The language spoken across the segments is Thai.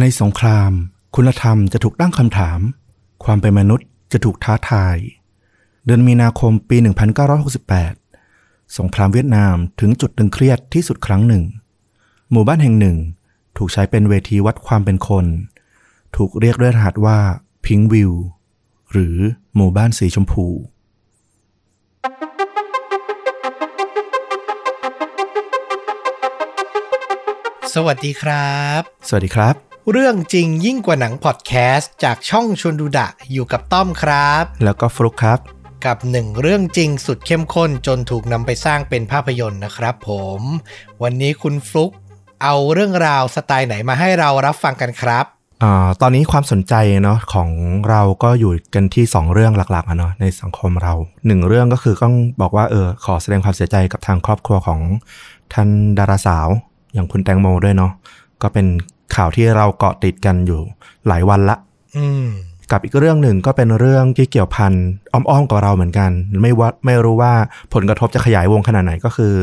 ในสงคราม คุณธรรมจะถูกตั้งคำถาม ความเป็นมนุษย์จะถูกท้าทาย เดือนมีนาคมปี 1968 สงครามเวียดนามถึงจุดตึงเครียดที่สุดครั้งหนึ่ง หมู่บ้านแห่งหนึ่ง ถูกใช้เป็นเวทีวัดความเป็นคน ถูกเรียกด้วยรหัสว่าพิงวิวหรือหมู่บ้านสีชมพูสวัสดีครับ สวัสดีครับ เรื่องจริงยิ่งกว่าหนังพอดแคสต์จากช่องชวนดูดะอยู่กับต้อมครับ แล้วก็ฟลุกครับ กับหนึ่งเรื่องจริงสุดเข้มข้นจนถูกนำไปสร้างเป็นภาพยนตร์นะครับผม วันนี้คุณฟลุกเอาเรื่องราวสไตล์ไหนมาให้เรารับฟังกันครับอ่าตอนนี้ความสนใจเนาะของเราก็อยู่กันที่ 2 เรื่องหลักๆอะเนาะในสังคมเราหนึ่งเรื่องก็คือต้องบอกว่าเออขอแสดงความเสียใจกับทางครอบครัวของท่านดาราสาวอย่างคุณแตงโมด้วยเนาะก็เป็น ข่าวที่เราเกาะติดกันอยู่หลายวันละอืมกับอีกเรื่องหนึ่งก็เป็นเรื่องที่เกี่ยวพันอ้อมๆกับเราเหมือนกัน ไม่ว่าไม่รู้ว่าผลกระทบจะขยายวงขนาดไหนก็คือ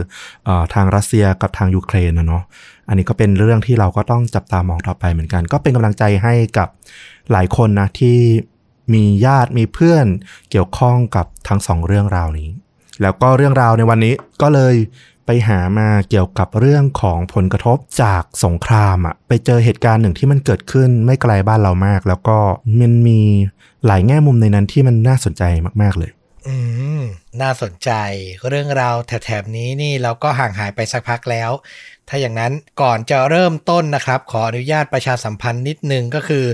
เออทางรัสเซียกับทางยูเครนนะเนาะอันนี้ก็เป็นเรื่องที่เราก็ต้องจับตามองต่อไปเหมือนกัน ก็เป็นกำลังใจให้กับหลายคนนะที่มีญาติมีเพื่อนเกี่ยวข้องกับทั้งสองเรื่องราวนี้ แล้วก็เรื่องราวในวันนี้ก็เลย ไปหามาเกี่ยวกับเรื่องของผลกระทบจากสงครามอะไปเจอเหตุการณ์หนึ่งที่มันเกิดขึ้นไม่ไกลบ้านเรามาก แล้วก็มันมีหลายแง่มุมในนั้นที่มันน่าสนใจมาก ๆเลย อืม น่าสนใจ เรื่องราวแถบนี้นี่เราก็ห่างหายไปสักพักแล้ว ถ้าอย่างนั้นก่อนจะเริ่มต้นนะครับ ขออนุญาตประชาสัมพันธ์นิดนึงก็คือ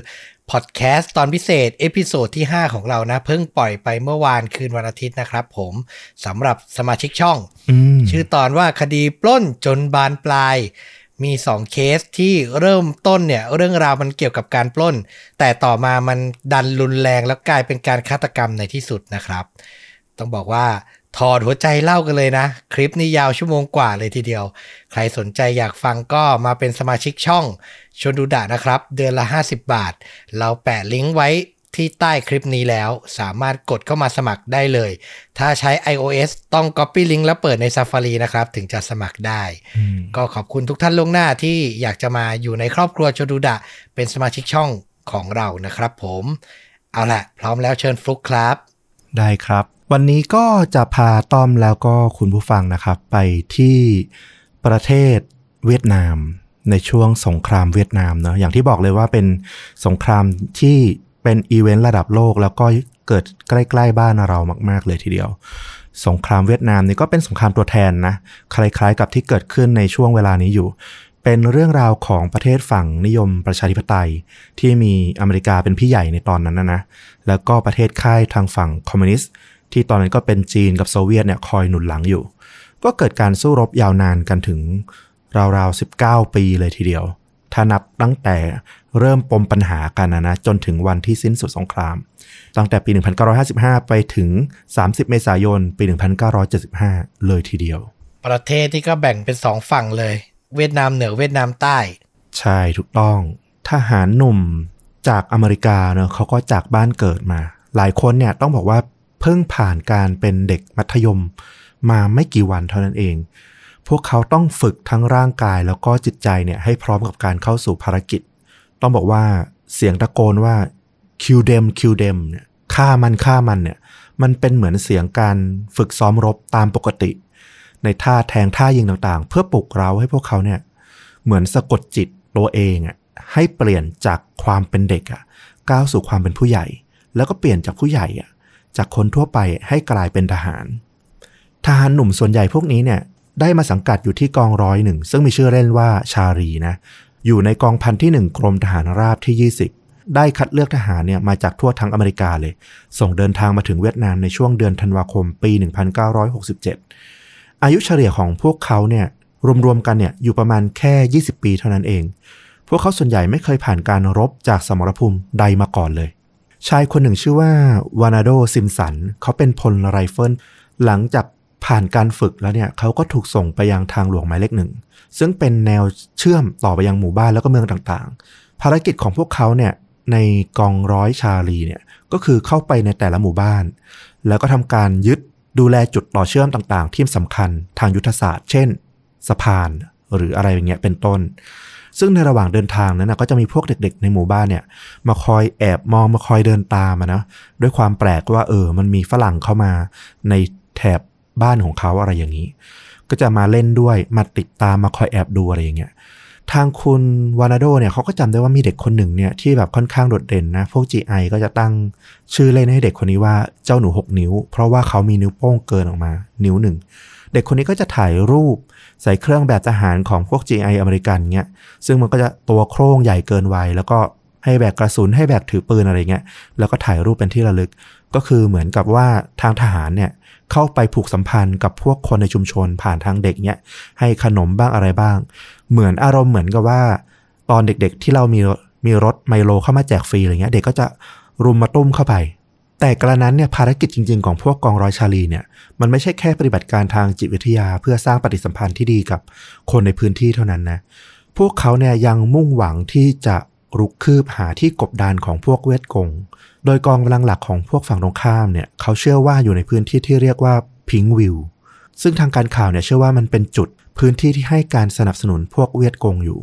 พอดแคสต์ตอนพิเศษ episode ที่ 5 ของเรานะ เพิ่งปล่อยไปเมื่อวานคืนวันอาทิตย์นะครับผมสำหรับสมาชิกช่องอืมชื่อตอนว่าคดีปล้นจนบานปลาย มี 2 เคสที่เริ่มต้นเนี่ย เรื่องราวมันเกี่ยวกับการปล้น แต่ต่อมามันดันรุนแรงแล้วกลายเป็นการฆาตกรรมในที่สุดนะครับ ต้องบอกว่า ถอดหัวใจเล่ากันเลยนะ คลิปนี้ยาวชั่วโมงกว่าเลยทีเดียว ใครสนใจอยากฟังก็มาเป็นสมาชิกช่องชวนดูดะนะครับ เดือนละ 50 บาท เราแปะลิงก์ไว้ที่ใต้คลิปนี้แล้ว สามารถกดเข้ามาสมัครได้เลย ถ้าใช้ iOS ต้อง Copy ลิงก์แล้วเปิดใน Safari นะครับ ถึงจะสมัครได้อืมก็ขอบคุณทุกท่านล่วงหน้าที่อยากจะมาอยู่ในครอบครัวชวนดูดะเป็นสมาชิกช่องของเรานะครับผม เอาล่ะพร้อมแล้วเชิญฟลุกครับ ได้ครับ วันนี้ก็จะพาต้อมแล้วก็คุณผู้ฟังนะครับ ไปที่ประเทศเวียดนาม ในช่วงสงครามเวียดนามเนอะอย่างที่บอกเลยว่าเป็นสงครามที่เป็นอีเวนต์ระดับโลก แล้วก็เกิดใกล้ๆบ้านเรามาก ๆ เลยทีเดียว สงครามเวียดนามนี่ก็เป็นสงครามตัวแทนนะคล้ายๆ กับที่เกิดขึ้นในช่วงเวลานี้อยู่ เป็นเรื่องราวของประเทศฝั่งนิยมประชาธิปไตย ที่มีอเมริกาเป็นพี่ใหญ่ในตอนนั้นนะนะแล้วก็ประเทศค่ายทางฝั่งคอมมิวนิสต์ ที่ตอนนั้นก็เป็นจีนกับโซเวียตเนี่ยคอยหนุนหลังอยู่ ก็เกิดการสู้รบยาวนานกันถึงราวๆ 19 ปีเลยทีเดียว ถ้านับตั้งแต่เริ่มปมปัญหากันนะนะจนถึงวันที่สิ้นสุดสงคราม ตั้งแต่ปี 1955 ไปถึง 30 เมษายน ปี 1975 เลยทีเดียว ประเทศที่ก็แบ่งเป็นสองฝั่งเลย เวียดนามเหนือเวียดนามใต้ ใช่ถูกต้อง ทหารหนุ่มจากอเมริกาเนอะเขาก็จากบ้านเกิดมา หลายคนเนี่ยต้องบอกว่าเพิ่งผ่านการเป็นเด็กมัธยม มาไม่กี่วันเท่านั้นเอง พวกเขาต้องฝึกทั้งร่างกายแล้วก็จิตใจเนี่ยให้พร้อมกับการเข้าสู่ภารกิจ ต้องบอกว่าเสียงตะโกนว่า kill them kill them เนี่ยฆ่ามันฆ่ามันเนี่ยมันเป็นเหมือนเสียงการฝึกซ้อมรบตามปกติ ในท่าแทงท่ายิงต่างๆ เพื่อปลุกเร้าให้พวกเขาเนี่ยเหมือนสะกดจิตตัวเองอะให้เปลี่ยนจากความเป็นเด็กอะก้าวสู่ความเป็นผู้ใหญ่ แล้วก็เปลี่ยนจากผู้ใหญ่อะ จากคนทั่วไปให้กลายเป็นทหาร ทหารหนุ่มส่วนใหญ่พวกนี้เนี่ยได้มาสังกัดอยู่ที่กองร้อยหนึ่งซึ่งมีชื่อเล่นว่าชารีนะอยู่ในกองพันที่หนึ่งกรมทหารราบที่ 20 ได้คัดเลือกทหารเนี่ยมาจากทั่วทั้งอเมริกาเลย ส่งเดินทางมาถึงเวียดนามในช่วงเดือนธันวาคมปี 1967 อายุเฉลี่ยของพวกเขาเนี่ยรวมๆกันเนี่ยอยู่ประมาณแค่ 20 ปีเท่านั้นเอง พวกเขาส่วนใหญ่ไม่เคยผ่านการรบจากสมรภูมิใดมาก่อนเลย ชายคนหนึ่งชื่อว่าวานาโดซิมสันเขาเป็นพลไรเฟิลหลังจากผ่านการฝึกแล้วเนี่ยเขาก็ถูกส่งไปยังทางหลวงหมายเลขหนึ่ง ซึ่งเป็นแนวเชื่อมต่อไปยังหมู่บ้านแล้วก็เมืองต่างๆ ภารกิจของพวกเขาเนี่ยในกองร้อยชาลีเนี่ยก็คือเข้าไปในแต่ละหมู่บ้าน แล้วก็ทำการยึดดูแลจุดต่อเชื่อมต่างๆ ที่สำคัญทางยุทธศาสตร์ เช่น สะพานหรืออะไรอย่างเงี้ยเป็นต้น ซึ่งในระหว่างเดินทางนั้นนะก็จะมีพวกเด็กๆ ในหมู่บ้านเนี่ย มาคอยแอบมองมาคอยเดินตามนะด้วยความแปลกว่าเออ มันมีฝรั่งเข้ามาในแถบบ้านของเขาอะไรอย่างนี้ ก็จะมาเล่นด้วยมาติดตามมาคอยแอบดูอะไรอย่างเงี้ยทางคุณวานาโดเนี่ยเขาก็จำได้ว่ามีเด็กคนหนึ่งเนี่ยที่แบบค่อนข้างโดดเด่นนะ พวก GI ก็จะตั้งชื่อเล่นให้เด็กคนนี้ว่าเจ้าหนู 6 นิ้ว เพราะว่าเขามีนิ้วโป้งเกินออกมา นิ้วหนึ่ง เด็กคนนี้ก็จะถ่ายรูป ใส่เครื่องแบบทหารของพวก GI อเมริกันเงี้ยซึ่งมันก็จะตัวโครงใหญ่เกินวัยแล้วก็ให้แบกกระสุนให้แบกถือปืนอะไรเงี้ยแล้วก็ถ่ายรูปเป็นที่ระลึก ก็คือเหมือนกับว่าทางทหารเนี่ยเข้าไปผูกสัมพันธ์กับพวกคนในชุมชนผ่านทางเด็กเนี่ยให้ขนมบ้างอะไรบ้าง เหมือนอารมณ์เหมือนกับว่า ตอนเด็กๆที่เรามีมีรถไมโลเข้ามาแจกฟรีอะไรเงี้ยเด็กก็จะรุมมาตุ้มเข้าไป แต่กระนั้นเนี่ยภารกิจจริง ๆ ของพวกกองร้อยชาลีเนี่ยมันไม่ใช่แค่ปฏิบัติการทางจิตวิทยา เพื่อสร้างปฏิสัมพันธ์ที่ดีกับคนในพื้นที่เท่านั้นนะพวกเขาเนี่ยยังมุ่งหวังที่จะรุกคืบหาที่กบดานของพวกเวทกง โดยกองกำลังหลักของพวกฝั่งตรงข้ามเนี่ยเขาเชื่อว่าอยู่ในพื้นที่ที่เรียกว่าพิงวิวซึ่งทางการข่าวเนี่ยเชื่อว่ามันเป็นจุดพื้นที่ที่ให้การสนับสนุนพวกเวียดกงอยู่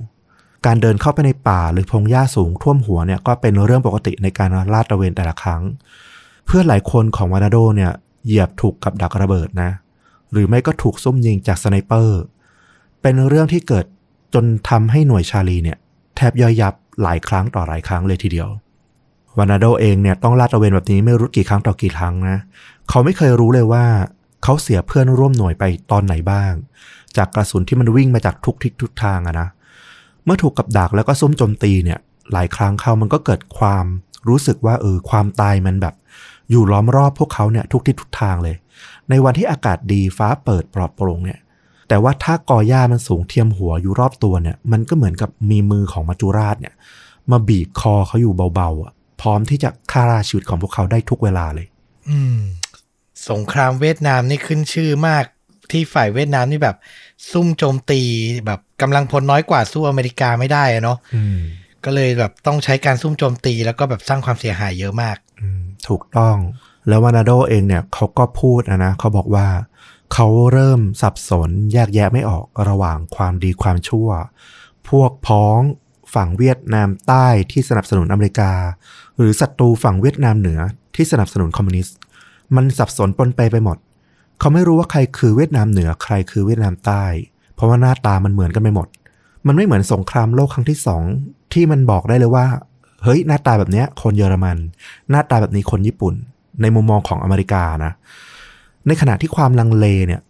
การเดินเข้าไปในป่าหรือพงหญ้าสูงท่วมหัวเนี่ยก็เป็นเรื่องปกติในการลาดตระเวนแต่ละครั้ง เพื่อนหลายคนของวานาโดเนี่ยเหยียบถูกกับดักระเบิดนะ หรือไม่ก็ถูกซุ่มยิงจากสไนเปอร์ เป็นเรื่องที่เกิดจนทำให้หน่วยชาลีเนี่ย แทบย่อยยับหลายครั้งต่อหลายครั้งเลยทีเดียววานาโดเองเนี่ยต้องลาดตระเวนแบบนี้ไม่รู้กี่ครั้งต่อกี่ครั้งนะ เขาไม่เคยรู้เลยว่าเขาเสียเพื่อนร่วมหน่วยไปตอนไหนบ้าง จากกระสุนที่มันวิ่งมาจากทุกทิศทุกทางอะนะ เมื่อถูกกับดักแล้วก็ซุ่มโจมตีเนี่ย หลายครั้งเขามันก็เกิดความรู้สึกว่าเออความตายมันแบบ อยู่ล้อมรอบพวกเขาเนี่ยทุกทิศทุกทางเลย ในวันที่อากาศดีฟ้าเปิดปลอดโปร่งเนี่ย แต่ว่าถ้ากอหญ้ามันสูงเทียมหัวอยู่รอบตัวเนี่ย มันก็เหมือนกับมีมือของมัจจุราชเนี่ย มาบีบคอเขาอยู่เบาๆอะพร้อมที่จะฆ่าราชีวิตของพวกเขาได้ทุกเวลาเลย อืม สงครามเวียดนามนี่ขึ้นชื่อมากที่ฝ่ายเวียดนามนี่แบบ ซุ่มโจมตีแบบกำลังพลน้อยกว่าสู้อเมริกาไม่ได้อะเนาะอืม ก็เลยแบบต้องใช้การซุ่มโจมตีแล้วก็แบบสร้างความเสียหายเยอะมากถูกต้อง แล้ววานาโดเองเนี่ยเขาก็พูดนะนะเขาบอกว่าเขาเริ่มสับสนแยกแยะไม่ออกระหว่างความดีความชั่ว พวกพ้องฝั่งเวียดนามใต้ที่สนับสนุนอเมริกา หรือศัตรูฝั่งเวียดนามเหนือที่สนับสนุนคอมมิวนิสต์มันสับสนปนไปไปหมด เขาไม่รู้ว่าใครคือเวียดนามเหนือใครคือเวียดนามใต้ เพราะว่าหน้าตามันเหมือนกันไปหมด มันไม่เหมือนสงครามโลกครั้งที่สองที่มันบอกได้เลยว่า เฮ้ย หน้าตาแบบเนี้ยคนเยอรมัน หน้าตาแบบนี้คนญี่ปุ่น ในมุมมองของอเมริกานะ ในขณะที่ความลังเลเนี่ย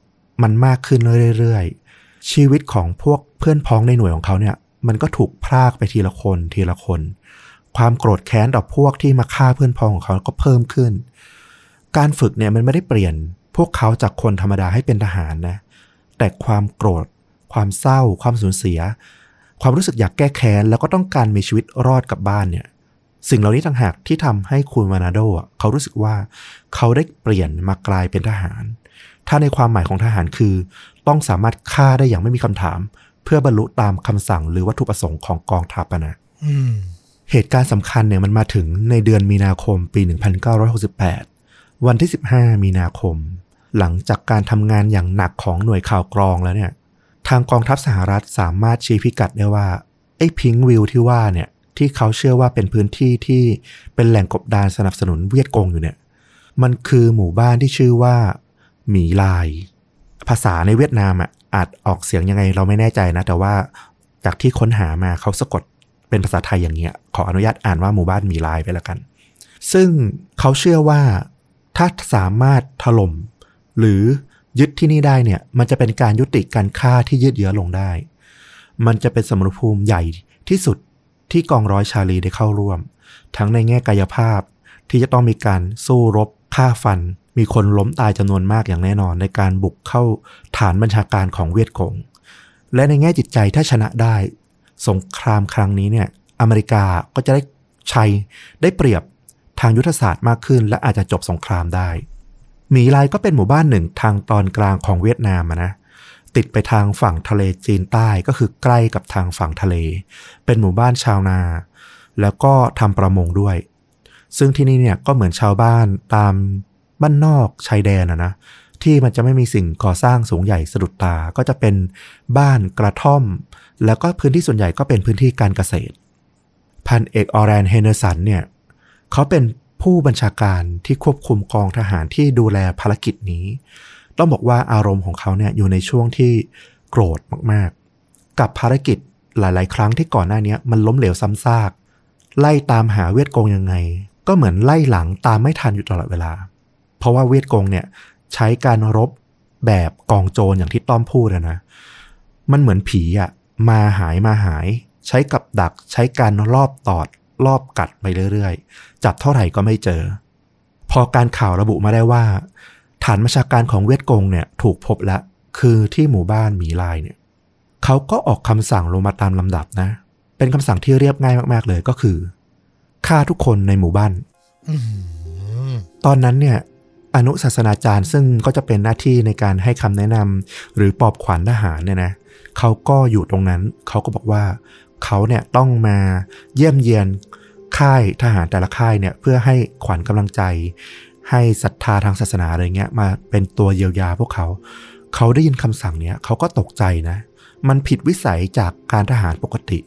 มันมากขึ้นเรื่อยๆ ชีวิตของพวกเพื่อนพ้องในหน่วยของเขาเนี่ย มันก็ถูกพรากไปทีละคนทีละคน ความโกรธแค้นต่อพวกที่มาฆ่าเพื่อนพ้องของเขาก็เพิ่มขึ้น การฝึกเนี่ยมันไม่ได้เปลี่ยน พวกเขาจากคนธรรมดาให้เป็นทหารนะแต่ความโกรธ ความเศร้า ความสูญเสีย ความรู้สึกอยากแก้แค้น แล้วก็ต้องการมีชีวิตรอดกลับบ้านเนี่ย สิ่งเหล่านี้ต่างหากที่ทำให้คุณวานาโดอะเขารู้สึกว่าเขาได้เปลี่ยนมากลายเป็นทหาร ถ้าในความหมายของทหารคือ ต้องสามารถฆ่าได้อย่างไม่มีคำถาม เพื่อบรรลุตามคำสั่งหรือวัตถุประสงค์ของกองทัพอะนะอืมเหตุการณ์สำคัญเนี่ยมันมาถึงในเดือนมีนาคมปี 1968 วันที่ 15 มีนาคม หลังจากการทำงานอย่างหนักของหน่วยข่าวกรองแล้วเนี่ย ทางกองทัพสหรัฐสามารถชี้พิกัดได้ว่า ไอ้พิงวิวที่ว่าเนี่ยที่เขาเชื่อว่าเป็นพื้นที่ที่เป็นแหล่งกบดานสนับสนุนเวียดกงอยู่เนี่ยมันคือหมู่บ้านที่ชื่อว่าหมีลาย ภาษาในเวียดนามอะอาจออกเสียงยังไงเราไม่แน่ใจนะ แต่ว่าจากที่ค้นหามาเขาสะกดเป็นภาษาไทยอย่างเงี้ย ขออนุญาตอ่านว่าหมู่บ้านหมีลายไปแล้วกัน ซึ่งเขาเชื่อว่าถ้าสามารถถล่มหรือ ยึดที่นี่ได้เนี่ย มันจะเป็นการยุติการฆ่าที่ยืดเยื้อลงได้ มันจะเป็นสมรภูมิใหญ่ที่สุดที่กองร้อยชาลีได้เข้าร่วม ทั้งในแง่กายภาพที่จะต้องมีการสู้รบฆ่าฟัน มีคนล้มตายจำนวนมากอย่างแน่นอน ในการบุกเข้าฐานบัญชาการของเวียดกง และในแง่จิตใจถ้าชนะได้ สงครามครั้งนี้เนี่ย อเมริกาก็จะได้ชัยได้เปรียบทางยุทธศาสตร์มากขึ้น และอาจจะจบสงครามได้ หมีลายก็เป็นหมู่บ้านหนึ่งทางตอนกลางของเวียดนามนะติดไปทางฝั่งทะเลจีนใต้ก็คือใกล้กับทางฝั่งทะเล เป็นหมู่บ้านชาวนา แล้วก็ทำประมงด้วย ซึ่งที่นี่เนี่ยก็เหมือนชาวบ้านตามบ้านนอกชายแดนอะนะที่มันจะไม่มีสิ่งก่อสร้างสูงใหญ่สะดุดตา ก็จะเป็นบ้านกระท่อม แล้วก็พื้นที่ส่วนใหญ่ก็เป็นพื้นที่การเกษตร พันเอกออแรนเฮเนอร์สันเนี่ยเขาเป็น ผู้บัญชาการที่ควบคุมกองทหารที่ดูแลภารกิจนี้ ต้องบอกว่าอารมณ์ของเขาเนี่ยอยู่ในช่วงที่โกรธมากๆ กับภารกิจหลาย ๆ ครั้งที่ก่อนหน้านี้มันล้มเหลวซ้ำซาก ไล่ตามหาเวียดกงยังไง ก็เหมือนไล่หลังตามไม่ทันอยู่ตลอดเวลา เพราะว่าเวียดกงเนี่ยใช้การรบแบบกองโจรอย่างที่ต้อมพูดอะนะ มันเหมือนผีอะมาหายมาหาย ใช้กับดักใช้การรอบตอด รอบกัดไปเรื่อยๆ จับเท่าไหร่ก็ไม่เจอ พอการข่าวระบุมาได้ว่า ฐานบัญชาการของเวียดกงเนี่ยถูกพบแล้วคือที่หมู่บ้านหมีลายเนี่ยเขาก็ออกคำสั่งลงมาตามลำดับนะ เป็นคำสั่งที่เรียบง่ายมาก ๆ เลยก็คือฆ่าทุกคนในหมู่บ้านอืมตอนนั้นเนี่ยอนุศาสนาจารย์ซึ่งก็จะเป็นหน้าที่ในการให้คำแนะนำหรือปลอบขวัญทหารเนี่ยนะเขาก็อยู่ตรงนั้น เขาก็บอกว่า เขาเนี่ยต้องมาเยี่ยมเยียนค่ายทหารแต่ละค่ายเนี่ยเพื่อให้ขวัญกำลังใจ ให้ศรัทธาทางศาสนาอะไรเงี้ยมาเป็นตัวเยียวยาพวกเขา เขาได้ยินคำสั่งเนี้ยเขาก็ตกใจนะ มันผิดวิสัยจากการทหารปกติ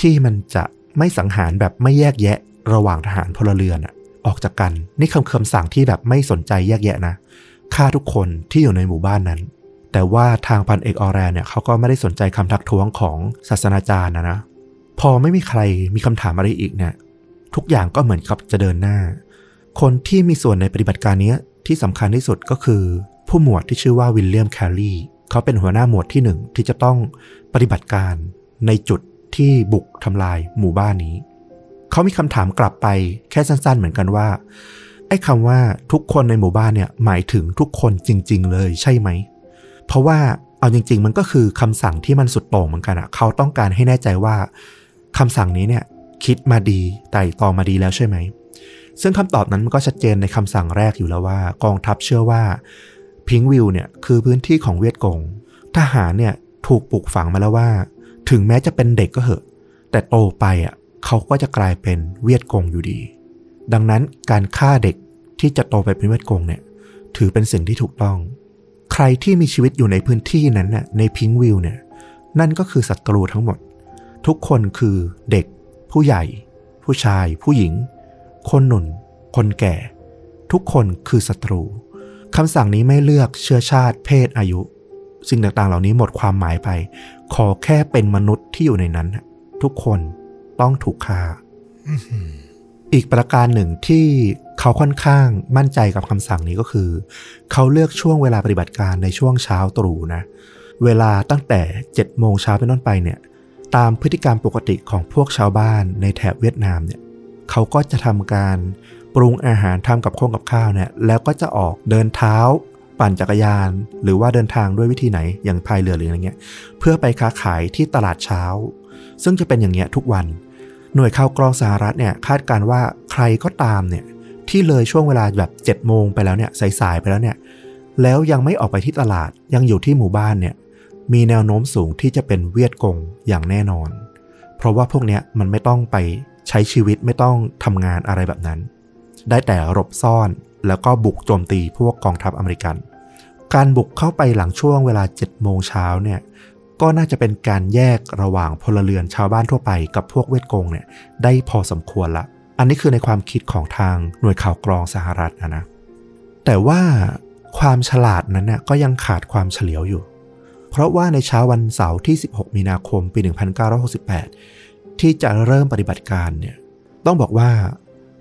ที่มันจะไม่สังหารแบบไม่แยกแยะระหว่างทหารพลเรือนออกจากกัน นี่คำคำสั่งที่แบบไม่สนใจแยกแยะนะฆ่าทุกคนที่อยู่ในหมู่บ้านนั้น แต่ว่าทางพันเอกออแรนเนี่ยเขาก็ไม่ได้สนใจคำทักท้วงของศาสนาจารย์นะนะ พอไม่มีใครมีคำถามอะไรอีกเนี่ย ทุกอย่างก็เหมือนกับจะเดินหน้า คนที่มีส่วนในปฏิบัติการนี้ที่สำคัญที่สุดก็คือ ผู้หมวดที่ชื่อว่าวิลเลียมแคลรีเขาเป็นหัวหน้าหมวดที่หนึ่งที่จะต้องปฏิบัติการในจุดที่บุกทำลายหมู่บ้านนี้ เขามีคำถามกลับไปแค่สั้นๆ เหมือนกันว่า ไอ้คำว่าทุกคนในหมู่บ้านเนี่ยหมายถึงทุกคนจริง ๆ เลยใช่ไหม เพราะว่าเอาจริง ๆ มันก็คือคำสั่งที่มันสุดโต่งเหมือนกันอะเขาต้องการให้แน่ใจว่าคำสั่งนี้เนี่ยคิดมาดีไต่ตองมาดีแล้วใช่ไหม ซึ่งคำตอบนั้นมันก็ชัดเจนในคำสั่งแรกอยู่แล้วว่า กองทัพเชื่อว่าพิงวิวเนี่ยคือพื้นที่ของเวียดกง ทหารเนี่ยถูกปลูกฝังมาแล้วว่า ถึงแม้จะเป็นเด็กก็เหอะ แต่โตไปอะเขาก็จะกลายเป็นเวียดกงอยู่ดี ดังนั้นการฆ่าเด็กที่จะโตไปเป็นเวียดกงเนี่ย ถือเป็นสิ่งที่ถูกต้อง ใครที่มีชีวิตอยู่ในพื้นที่นั้นน่ะในพิงวิวเนี่ยนั่นก็คือศัตรูทั้งหมด ทุกคนคือเด็ก ผู้ใหญ่ ผู้ชาย ผู้หญิง คนหนุ่นคนแก่ ทุกคนคือศัตรูคำสั่งนี้ไม่เลือกเชื้อชาติ เพศอายุ สิ่งต่างๆ เหล่านี้หมดความหมายไป ขอแค่เป็นมนุษย์ที่อยู่ในนั้น ทุกคนต้องถูกฆ่า อีกประการหนึ่งที่เขาค่อนข้างมั่นใจกับคำสั่งนี้ก็คือ เขาเลือกช่วงเวลาปฏิบัติการในช่วงเช้าตรู่นะ เวลาตั้งแต่7โมงเช้าเป็นต้นไปเนี่ย ตามพฤติกรรมปกติของพวกชาวบ้านในแถบเวียดนามเนี่ย เขาก็จะทำการปรุงอาหารทำกับข้าวกับข้าวเนี่ย แล้วก็จะออกเดินเท้า ปั่นจักรยาน หรือว่าเดินทางด้วยวิธีไหนอย่างพายเรือหรืออะไรเงี้ย เพื่อไปค้าขายที่ตลาดเช้า ซึ่งจะเป็นอย่างเงี้ยทุกวัน หน่วยข่าวกรองสหรัฐเนี่ยคาดการว่าใครก็ตามเนี่ยที่เลยช่วงเวลาแบบ7จ็ดโมงไปแล้วเนี่ยสายๆไปแล้วเนี่ยแล้วยังไม่ออกไปที่ตลาดยังอยู่ที่หมู่บ้านเนี่ยมีแนวโน้มสูงที่จะเป็นเวียดกงอย่างแน่นอน เพราะว่าพวกเนี้ยมันไม่ต้องไปใช้ชีวิตไม่ต้องทำงานอะไรแบบนั้น ได้แต่หลบซ่อนแล้วก็บุกโจมตีพวกกองทัพอเมริกัน การบุกเข้าไปหลังช่วงเวลา7โมงเช้าเนี่ย ก็น่าจะเป็นการแยกระหว่างพลเรือนชาวบ้านทั่วไปกับพวกเวียดกงเนี่ยได้พอสมควรละ อันนี้คือในความคิดของทางหน่วยข่าวกรองสหรัฐนะนะ แต่ว่าความฉลาดนั้นน่ะก็ยังขาดความเฉลียวอยู่ เพราะว่าในเช้าวันเสาร์ที่ 16 มีนาคมปี 1968 ที่จะเริ่มปฏิบัติการเนี่ยต้องบอกว่า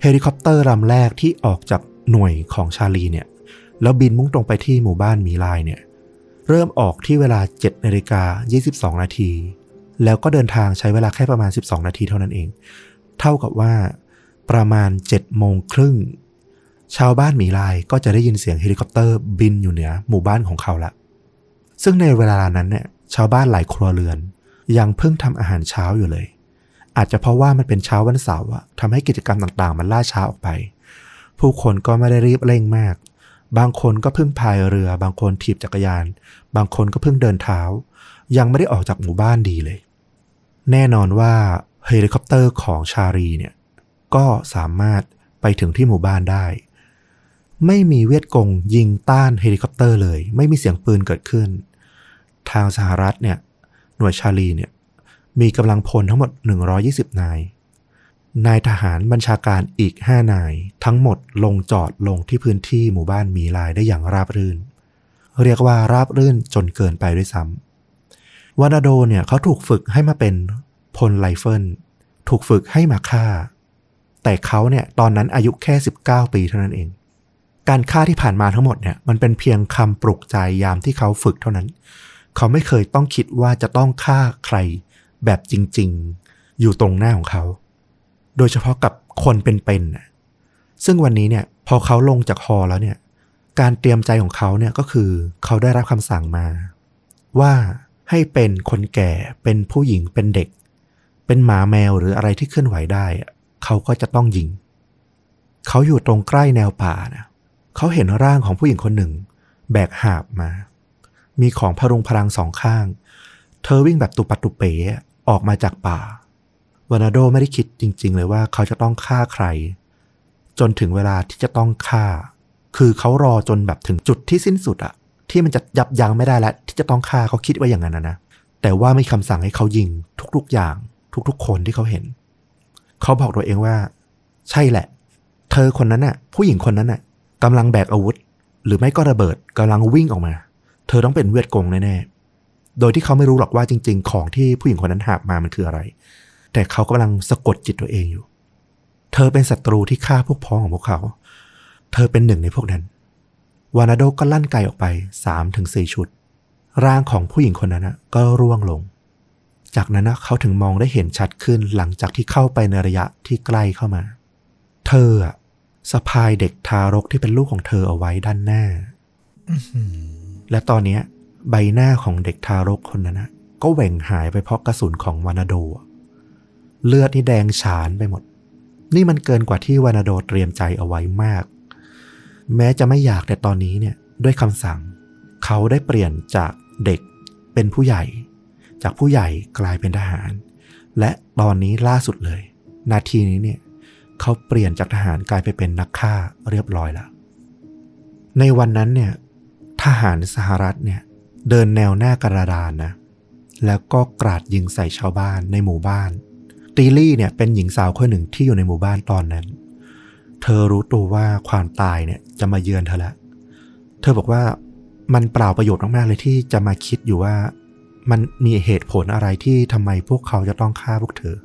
เฮลิคอปเตอร์ลำแรกที่ออกจากหน่วยของชาลีเนี่ยแล้วบินมุ่งตรงไปที่หมู่บ้านมีลายเนี่ย เริ่มออกที่เวลา7นาฬิกา22 นาที แล้วก็เดินทางใช้เวลาแค่ประมาณ 12 นาทีเท่านั้นเอง เท่ากับว่าประมาณ7โมงครึ่งชาวบ้านหมีลายก็จะได้ยินเสียงเฮลิคอปเตอร์บินอยู่เหนือหมู่บ้านของเขาละ ซึ่งในเวลานั้นเนี่ยชาวบ้านหลายครัวเรือน ยังเพิ่งทำอาหารเช้าอยู่เลย อาจจะเพราะว่ามันเป็นเช้าวันเสาร์อะทำให้กิจกรรมต่างๆ มันล่าช้าออกไป ผู้คนก็ไม่ได้รีบเร่งมาก บางคนก็เพิ่งพายเรือ บางคนถีบจักรยาน บางคนก็เพิ่งเดินเท้า ยังไม่ได้ออกจากหมู่บ้านดีเลย แน่นอนว่าเฮลิคอปเตอร์ของชาลีเนี่ยก็สามารถไปถึงที่หมู่บ้านได้ ไม่มีเวียดกงยิงต้านเฮลิคอปเตอร์เลย ไม่มีเสียงปืนเกิดขึ้น ทางสหรัฐเนี่ยหน่วยชาลีเนี่ยมีกำลังพลทั้งหมด 120 นาย นายทหารบัญชาการอีก5นาย ทั้งหมดลงจอดลงที่พื้นที่หมู่บ้านมีลายได้อย่างราบรื่น เรียกว่าราบรื่นจนเกินไปด้วยซ้ำวานาโดเนี่ยเขาถูกฝึกให้มาเป็นพลไลเฟิลถูกฝึกให้มาฆ่า แต่เขาเนี่ยตอนนั้นอายุแค่ 19 ปีเท่านั้นเอง การฆ่าที่ผ่านมาทั้งหมดเนี่ยมันเป็นเพียงคำปลุกใจยามที่เขาฝึกเท่านั้น เขาไม่เคยต้องคิดว่าจะต้องฆ่าใครแบบจริง ๆ อยู่ตรงหน้าของเขา โดยเฉพาะกับคนเป็นๆซึ่งวันนี้เนี่ยพอเขาลงจากฮอแล้วเนี่ย การเตรียมใจของเขาเนี่ยก็คือเขาได้รับคำสั่งมา ว่าให้เป็นคนแก่เป็นผู้หญิงเป็นเด็ก เป็นหมาแมวหรืออะไรที่เคลื่อนไหวได้ เขาก็จะต้องยิง เขาอยู่ตรงใกล้แนวป่านะเขาเห็นร่างของผู้หญิงคนหนึ่ง แบกหาบมา มีของพรุงพลังสองข้าง เธอวิ่งแบบตุปัดตุเป๋ออกมาจากป่า วานาโดไม่ได้คิดจริง ๆ เลยว่าเขาจะต้องฆ่าใคร จนถึงเวลาที่จะต้องฆ่า คือเขารอจนแบบถึงจุดที่สิ้นสุดอะที่มันจะยับยั้งไม่ได้แล้วที่จะต้องฆ่าเขาคิดว่าอย่างนั้นนะแต่ว่าไม่คำสั่งให้เขายิงทุกๆอย่าง ทุกๆ คนที่เขาเห็น เขาบอกตัวเองว่า ใช่แหละ เธอคนนั้นน่ะ ผู้หญิงคนนั้นน่ะกำลังแบกอาวุธ หรือไม่ก็ระเบิดกำลังวิ่งออกมา เธอต้องเป็นเวทกงแน่ๆโดยที่เขาไม่รู้หรอกว่าจริง ๆ ของที่ผู้หญิงคนนั้นหาบมามันคืออะไร แต่เขากำลังสะกดจิตตัวเองอยู่ เธอเป็นศัตรูที่ฆ่าพวกพ้องของพวกเขา เธอเป็นหนึ่งในพวกนั้น วานาโดก็ลั่นไกออกไปสามถึงสี่ชุด ร่างของผู้หญิงคนนั้นก็ร่วงลง จากนั้นเขาถึงมองได้เห็นชัดขึ้นหลังจากที่เข้าไปในระยะที่ใกล้เข้ามา เธอสะพายเด็กทารกที่เป็นลูกของเธอเอาไว้ด้านหน้า และตอนนี้ใบหน้าของเด็กทารกคนนั้นนะก็แหว่งหายไปเพราะกระสุนของวานาโด เลือดนี่แดงฉานไปหมด นี่มันเกินกว่าที่วานาโดเตรียมใจเอาไว้มาก แม้จะไม่อยากแต่ตอนนี้เนี่ยด้วยคำสั่ง เขาได้เปลี่ยนจากเด็กเป็นผู้ใหญ่ จากผู้ใหญ่กลายเป็นทหาร และตอนนี้ล่าสุดเลย นาทีนี้เนี่ยเขาเปลี่ยนจากทหารกลายไปเป็นนักฆ่าเรียบร้อยแล้ว ในวันนั้นเนี่ยทหารสหรัฐเนี่ยเดินแนวหน้ากระดานนะ แล้วก็กราดยิงใส่ชาวบ้านในหมู่บ้าน ตีลี่เนี่ยเป็นหญิงสาวคนหนึ่งที่อยู่ในหมู่บ้านตอนนั้น เธอรู้ตัวว่าความตายเนี่ยจะมาเยือนเธอแล้วเธอบอกว่ามันเปล่าประโยชน์มากๆเลยที่จะมาคิดอยู่ว่า มันมีเหตุผลอะไรที่ทำไมพวกเขาจะต้องฆ่าพวกเธอ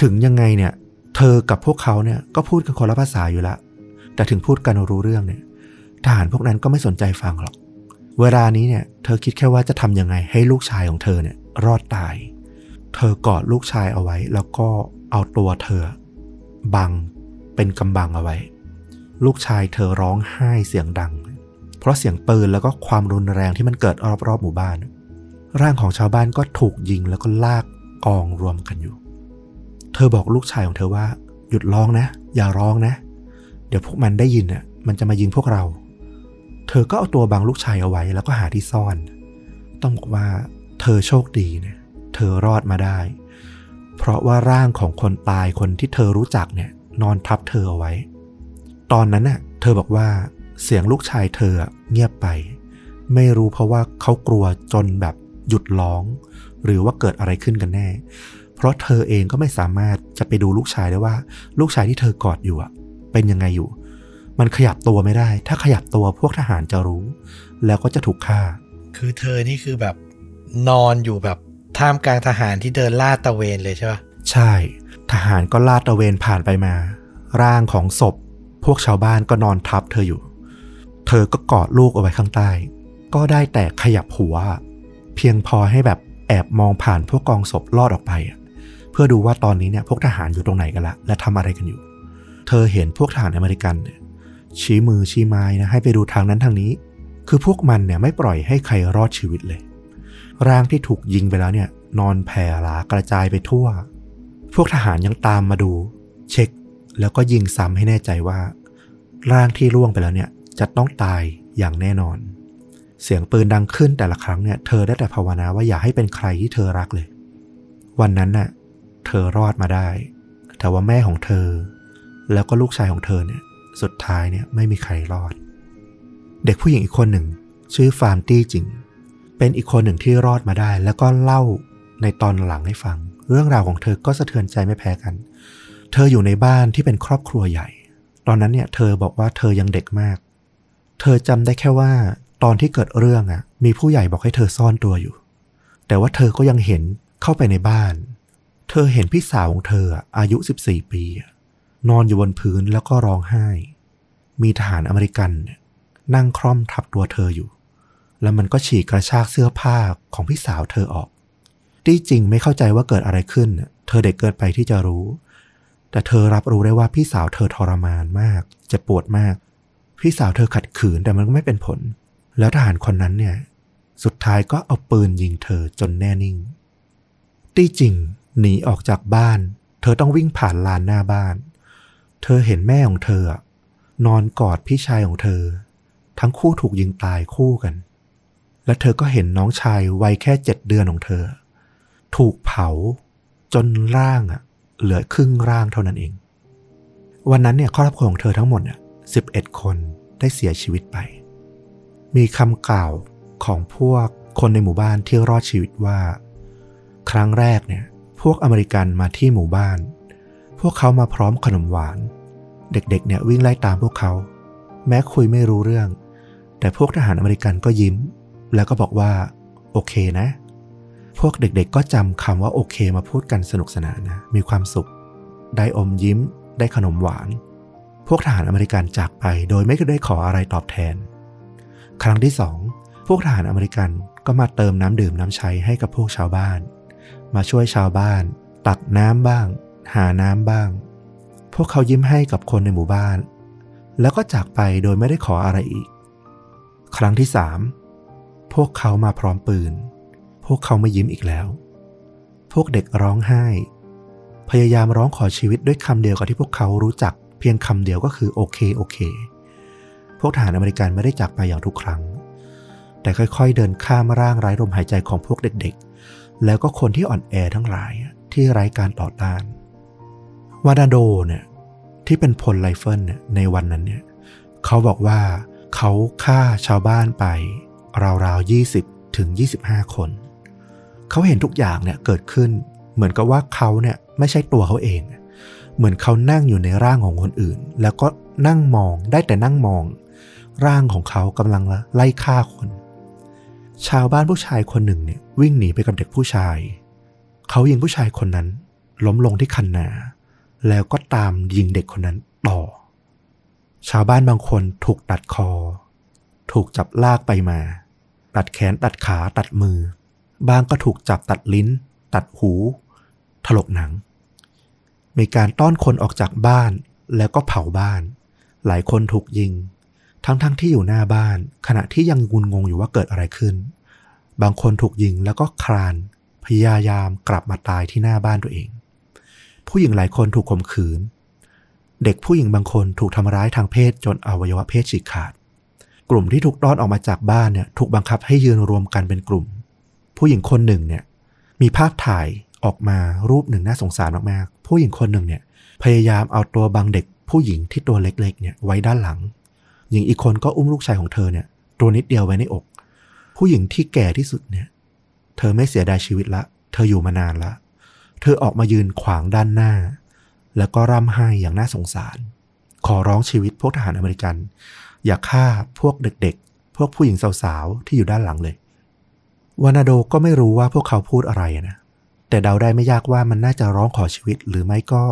ถึงยังไงเนี่ย เธอกับพวกเขาเนี่ยก็พูดกันคนละภาษาอยู่ละ แต่ถึงพูดกันรู้เรื่องเนี่ยทหารพวกนั้นก็ไม่สนใจฟังหรอก เวลานี้เนี่ย เธอคิดแค่ว่าจะทำยังไงให้ลูกชายของเธอเนี่ย รอดตาย เธอกอดลูกชายเอาไว้ แล้วก็เอาตัวเธอ บังเป็นกำบังเอาไว้ ลูกชายเธอร้องไห้เสียงดัง เพราะเสียงปืนแล้วก็ความรุนแรงที่มันเกิดรอบๆหมู่บ้าน ร่างของชาวบ้านก็ถูกยิงแล้วก็ลากกองรวมกันอยู่ เธอบอกลูกชายของเธอว่า หยุดร้องนะ อย่าร้องนะ เดี๋ยวพวกมันได้ยินอะ มันจะมายิงพวกเรา เธอก็เอาตัวบังลูกชายเอาไว้ แล้วก็หาที่ซ่อน ต้องบอกว่าเธอโชคดีเนี่ย เธอรอดมาได้ เพราะว่าร่างของคนตายคนที่เธอรู้จักเนี่ย นอนทับเธอเอาไว้ ตอนนั้นน่ะ เธอบอกว่าเสียงลูกชายเธอเงียบไป ไม่รู้เพราะว่าเขากลัวจนแบบหยุดร้อง หรือว่าเกิดอะไรขึ้นกันแน่ เพราะเธอเองก็ไม่สามารถจะไปดูลูกชายได้ว่า ลูกชายที่เธอกอดอยู่อะเป็นยังไงอยู่ มันขยับตัวไม่ได้ ถ้าขยับตัวพวกทหารจะรู้ แล้วก็จะถูกฆ่า คือเธอนี่คือแบบนอนอยู่แบบ ท่ามกลางทหารที่เดินลาดตะเวนเลยใช่ปะใช่ ทหารก็ลาดตะเวนผ่านไปมา ร่างของศพ พวกชาวบ้านก็นอนทับเธออยู่ เธอก็กอดลูกเอาไว้ข้างใต้ ก็ได้แต่ขยับหัว เพียงพอให้แบบแอบมองผ่านพวกกองศพลอดออกไป เพื่อดูว่าตอนนี้เนี่ยพวกทหารอยู่ตรงไหนกันละ และทำอะไรกันอยู่ เธอเห็นพวกทหารอเมริกันเนี่ยชี้มือชี้ไม้นะให้ไปดูทางนั้นทางนี้ คือพวกมันเนี่ยไม่ปล่อยให้ใครรอดชีวิตเลย ร่างที่ถูกยิงไปแล้วเนี่ย นอนแผ่หลากระจายไปทั่ว พวกทหารยังตามมาดู เช็ค แล้วก็ยิงซ้ำให้แน่ใจว่า ร่างที่ล่วงไปแล้วเนี่ย จะต้องตายอย่างแน่นอน เสียงปืนดังขึ้นแต่ละครั้งเนี่ย เธอได้แต่ภาวนาว่าอย่าให้เป็นใครที่เธอรักเลย วันนั้นน่ะ เธอรอดมาได้ แต่ว่าแม่ของเธอ แล้วก็ลูกชายของเธอเนี่ย สุดท้ายเนี่ยไม่มีใครรอด เด็กผู้หญิงอีกคนหนึ่ง ชื่อฟาร์มตี้จริง เป็นอีกคนหนึ่งที่รอดมาได้ แล้วก็เล่าในตอนหลังให้ฟัง เรื่องราวของเธอก็สะเทือนใจไม่แพ้กัน เธออยู่ในบ้านที่เป็นครอบครัวใหญ่ ตอนนั้นเนี่ย เธอบอกว่าเธอยังเด็กมาก เธอจำได้แค่ว่าตอนที่เกิดเรื่องอะ มีผู้ใหญ่บอกให้เธอซ่อนตัวอยู่ แต่ว่าเธอก็ยังเห็นเข้าไปในบ้าน เธอเห็นพี่สาวของเธออายุ 14 ปี นอนอยู่บนพื้นแล้วก็ร้องไห้ มีทหารอเมริกันนั่งคร่อมทับตัวเธออยู่ แล้วมันก็ฉีกกระชากเสื้อผ้าของพี่สาวเธอออก ที่จริงไม่เข้าใจว่าเกิดอะไรขึ้น เธอเด็กเกินไปที่จะรู้ แต่เธอรับรู้ได้ว่าพี่สาวเธอทรมานมากเจ็บปวดมาก พี่สาวเธอขัดขืนแต่มันก็ไม่เป็นผล แล้วทหารคนนั้นเนี่ย สุดท้ายก็เอาปืนยิงเธอจนแน่นิ่ง ที่จริงหนีออกจากบ้าน เธอต้องวิ่งผ่านลานหน้าบ้าน เธอเห็นแม่ของเธอนอนกอดพี่ชายของเธอ ทั้งคู่ถูกยิงตายคู่กัน และเธอก็เห็นน้องชายวัยแค่เจ็ดเดือนของเธอ ถูกเผาจนร่างอะเหลือครึ่งร่างเท่านั้นเอง วันนั้นเนี่ยครอบครัวของเธอทั้งหมดเนี่ยสิบเอ็ดคนได้เสียชีวิตไป มีคำกล่าวของพวกคนในหมู่บ้านที่รอดชีวิตว่า ครั้งแรกเนี่ย พวกอเมริกันมาที่หมู่บ้าน พวกเขามาพร้อมขนมหวาน เด็กๆเนี่ยวิ่งไล่ตามพวกเขา แม้คุยไม่รู้เรื่อง แต่พวกทหารอเมริกันก็ยิ้ม แล้วก็บอกว่าโอเคนะ พวกเด็กๆก็จำคำว่าโอเคมาพูดกันสนุกสนานนะ มีความสุข ได้อมยิ้ม ได้ขนมหวาน พวกทหารอเมริกันจากไปโดยไม่ได้ขออะไรตอบแทน ครั้งที่สองพวกทหารอเมริกันก็มาเติมน้ำดื่มน้ำใช้ให้กับพวกชาวบ้าน มาช่วยชาวบ้าน ตักน้ำบ้าง หาน้ำบ้าง พวกเขายิ้มให้กับคนในหมู่บ้าน แล้วก็จากไปโดยไม่ได้ขออะไรอีก ครั้งที่สาม พวกเขามาพร้อมปืน พวกเขาไม่ยิ้มอีกแล้ว พวกเด็กร้องไห้ พยายามร้องขอชีวิตด้วยคำเดียวกับที่พวกเขารู้จัก เพียงคำเดียวก็คือโอเคโอเค พวกทหารอเมริกันไม่ได้จากไปอย่างทุกครั้ง แต่ค่อยๆ เดินข้ามร่างไร้ลมหายใจของพวกเด็กๆ แล้วก็คนที่อ่อนแอทั้งหลายที่ไร้การต่อต้าน วานาโดเนี่ยที่เป็นพลไรเฟิลเนี่ยในวันนั้นเนี่ยเขาบอกว่าเขาฆ่าชาวบ้านไป ราวๆ20ถึง25 คน เขาเห็นทุกอย่างเนี่ยเกิดขึ้น เหมือนกับว่าเขาเนี่ยไม่ใช่ตัวเขาเอง เหมือนเขานั่งอยู่ในร่างของคนอื่น แล้วก็นั่งมองได้แต่นั่งมอง ร่างของเขากำลังไล่ฆ่าคน ชาวบ้านผู้ชายคนหนึ่งเนี่ยวิ่งหนีไปกับเด็กผู้ชาย เขายิงผู้ชายคนนั้น ล้มลงที่คันนา แล้วก็ตามยิงเด็กคนนั้นต่อ ชาวบ้านบางคนถูกตัดคอ ถูกจับลากไปมา ตัดแขนตัดขาตัดมือ บางก็ถูกจับตัดลิ้น ตัดหู ถลกหนัง มีการต้อนคนออกจากบ้านแล้วก็เผาบ้าน หลายคนถูกยิง ทั้งๆทที่อยู่หน้าบ้าน ขณะที่ยังงุนงงอยู่ว่าเกิดอะไรขึ้น บางคนถูกยิงแล้วก็คลาน พยายามกลับมาตายที่หน้าบ้านตัวเอง ผู้หญิงหลายคนถูกข่มขืน เด็กผู้หญิงบางคนถูกทำร้ายทางเพศจนอวัยวะเพศฉีกขาด กลุ่มที่ถูกต้อนออกมาจากบ้านเนี่ยถูกบังคับให้ยืนรวมกันเป็นกลุ่ม ผู้หญิงคนหนึ่งเนี่ยมีภาพถ่ายออกมารูปหนึ่งน่าสงสารมากๆผู้หญิงคนหนึ่งเนี่ยพยายามเอาตัวบังเด็กผู้หญิงที่ตัวเล็กๆเนี่ยไว้ด้านหลัง หญิงอีกคนก็อุ้มลูกชายของเธอเนี่ยตัวนิดเดียวไว้ในอก ผู้หญิงที่แก่ที่สุดเนี่ยเธอไม่เสียดายชีวิตละ เธออยู่มานานละ เธอออกมายืนขวางด้านหน้า แล้วก็ร่ำไห้อย่างน่าสงสาร ขอร้องชีวิตพวกทหารอเมริกัน อย่าฆ่าพวกเด็กๆ พวกผู้หญิงสาวๆ ที่อยู่ด้านหลังเลยวานาโดก็ไม่รู้ว่าพวกเขาพูดอะไรนะ แต่เดาได้ไม่ยากว่ามันน่าจะร้องขอชีวิตหรือไม่ก็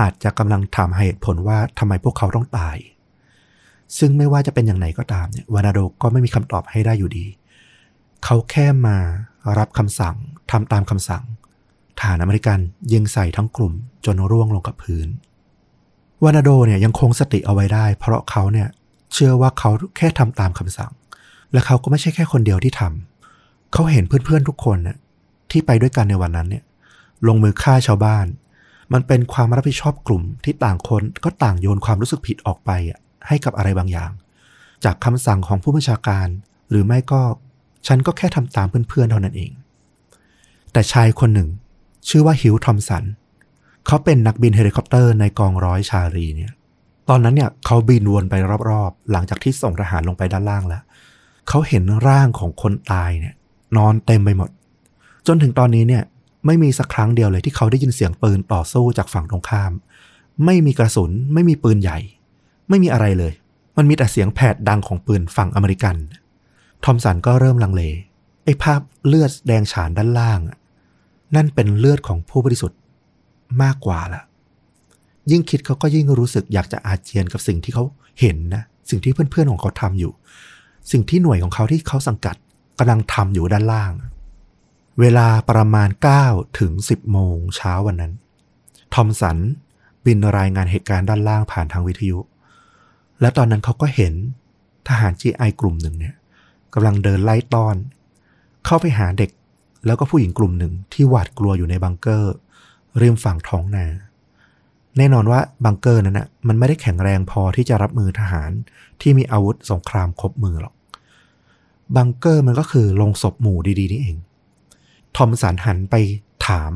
อาจจะกำลังถามเหตุผลว่าทำไมพวกเขาต้องตาย ซึ่งไม่ว่าจะเป็นอย่างไรก็ตามเนี่ยวานาโดก็ไม่มีคำตอบให้ได้อยู่ดี เขาแค่มารับคำสั่งทำตามคำสั่งทหารอเมริกันยิงใส่ทั้งกลุ่มจนร่วงลงกับพื้นวานาโดเนี่ยยังคงสติเอาไว้ได้ เพราะเขาเนี่ย เชื่อว่าเขาแค่ทำตามคำสั่ง และเขาก็ไม่ใช่แค่คนเดียวที่ทำเขาเห็นเพื่อนๆทุกคนน่ยที่ไปด้วยกันในวันนั้นเนี่ย ลงมือฆ่าชาวบ้าน มันเป็นความรับผิดชอบกลุ่มที่ต่างคนก็ต่างโยนความรู้สึกผิดออกไปให้กับอะไรบางอย่าง จากคำสั่งของผู้บัญชาการ หรือไม่ก็ฉันก็แค่ทำตามเพื่อนๆเท่านั้นเอง แต่ชายคนหนึ่ง ชื่อว่าฮิวทอมสันเขาเป็นนักบินเฮลิคอปเตอร์ในกองร้อยชาร์ลีเนี่ย ตอนนั้นเนี่ยเขาบินวนไปรอบๆ หลังจากที่ส่งทหารลงไปด้านล่างแล้วเขาเห็นร่างของคนตายเนี่ย นอนเต็มไปหมด จนถึงตอนนี้เนี่ย ไม่มีสักครั้งเดียวเลยที่เขาได้ยินเสียงปืนต่อสู้จากฝั่งตรงข้าม ไม่มีกระสุน ไม่มีปืนใหญ่ ไม่มีอะไรเลย มันมีแต่เสียงแผดดังของปืนฝั่งอเมริกัน ทอมสันก็เริ่มลังเลไอ้ภาพเลือดแดงฉานด้านล่าง นั่นเป็นเลือดของผู้บริสุทธิ์มากกว่าละ ยิ่งคิดเขาก็ยิ่งรู้สึกอยากจะอาเจียนกับสิ่งที่เขาเห็นนะ สิ่งที่เพื่อนๆของเขาทำอยู่ สิ่งที่หน่วยของเขาที่เขาสังกัดกำลังทำอยู่ด้านล่าง เวลาประมาณ9ถึง10โมงเช้าวันนั้น ทอมสันบินรายงานเหตุการณ์ด้านล่างผ่านทางวิทยุ และตอนนั้นเขาก็เห็นทหาร GI กลุ่มหนึ่งเนี่ยกำลังเดินไล่ต้อน เข้าไปหาเด็กแล้วก็ผู้หญิงกลุ่มหนึ่งที่หวาดกลัวอยู่ในบังเกอร์ริมฝั่งท้องนา แน่นอนว่าบังเกอร์นั้นนะมันไม่ได้แข็งแรงพอที่จะรับมือทหารที่มีอาวุธสงครามครบมือหรอก บังเกอร์มันก็คือโลงศพหมู่ดีๆนี่เอง ทอมสันหันไปถาม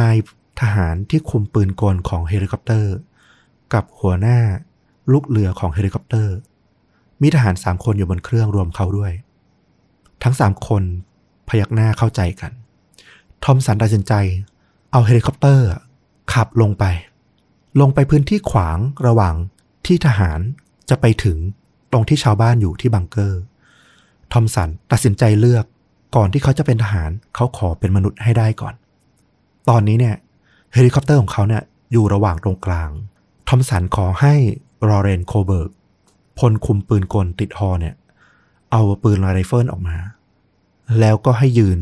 นายทหารที่คุมปืนกลของเฮลิคอปเตอร์ กับหัวหน้าลูกเรือของเฮลิคอปเตอร์ มีทหารสามคนอยู่บนเครื่องรวมเขาด้วย ทั้งสามคนพยักหน้าเข้าใจกัน ทอมสันตัดสินใจ เอาเฮลิคอปเตอร์ขับลงไป ลงไปพื้นที่ขวางระหว่างที่ทหารจะไปถึงตรงที่ชาวบ้านอยู่ที่บังเกอร์ ทอมสันตัดสินใจเลือกก่อนที่เขาจะเป็นทหารเขาขอเป็นมนุษย์ให้ได้ก่อน ตอนนี้เนี่ยเฮลิคอปเตอร์ของเขาเนี่ยอยู่ระหว่างตรงกลาง ทอมสันขอให้รอเรนโคเบิร์กพลคุมปืนกลติดฮอเนี่ย เอาปืนไรเฟิลออกมา แล้วก็ให้ยืน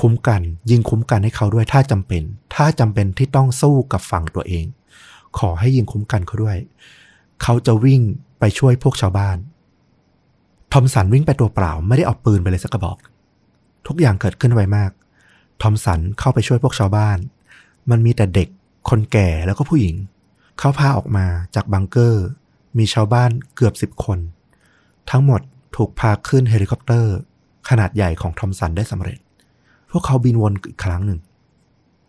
คุ้มกัน ยิงคุ้มกันให้เขาด้วยถ้าจำเป็น ถ้าจำเป็นที่ต้องสู้กับฝั่งตัวเอง ขอให้ยิงคุ้มกันเขาด้วย เขาจะวิ่งไปช่วยพวกชาวบ้าน ทอมสันวิ่งไปตัวเปล่าไม่ได้เอาปืนไปเลยสักกระบอก ทุกอย่างเกิดขึ้นไวมาก ทอมสันเข้าไปช่วยพวกชาวบ้าน มันมีแต่เด็ก คนแก่แล้วก็ผู้หญิง เขาพาออกมาจากบังเกอร์ มีชาวบ้านเกือบสิบคน ทั้งหมดถูกพาขึ้นเฮลิคอปเตอร์ ขนาดใหญ่ของทอมสันได้สำเร็จ พวกเขาบินวนอีกครั้งหนึ่ง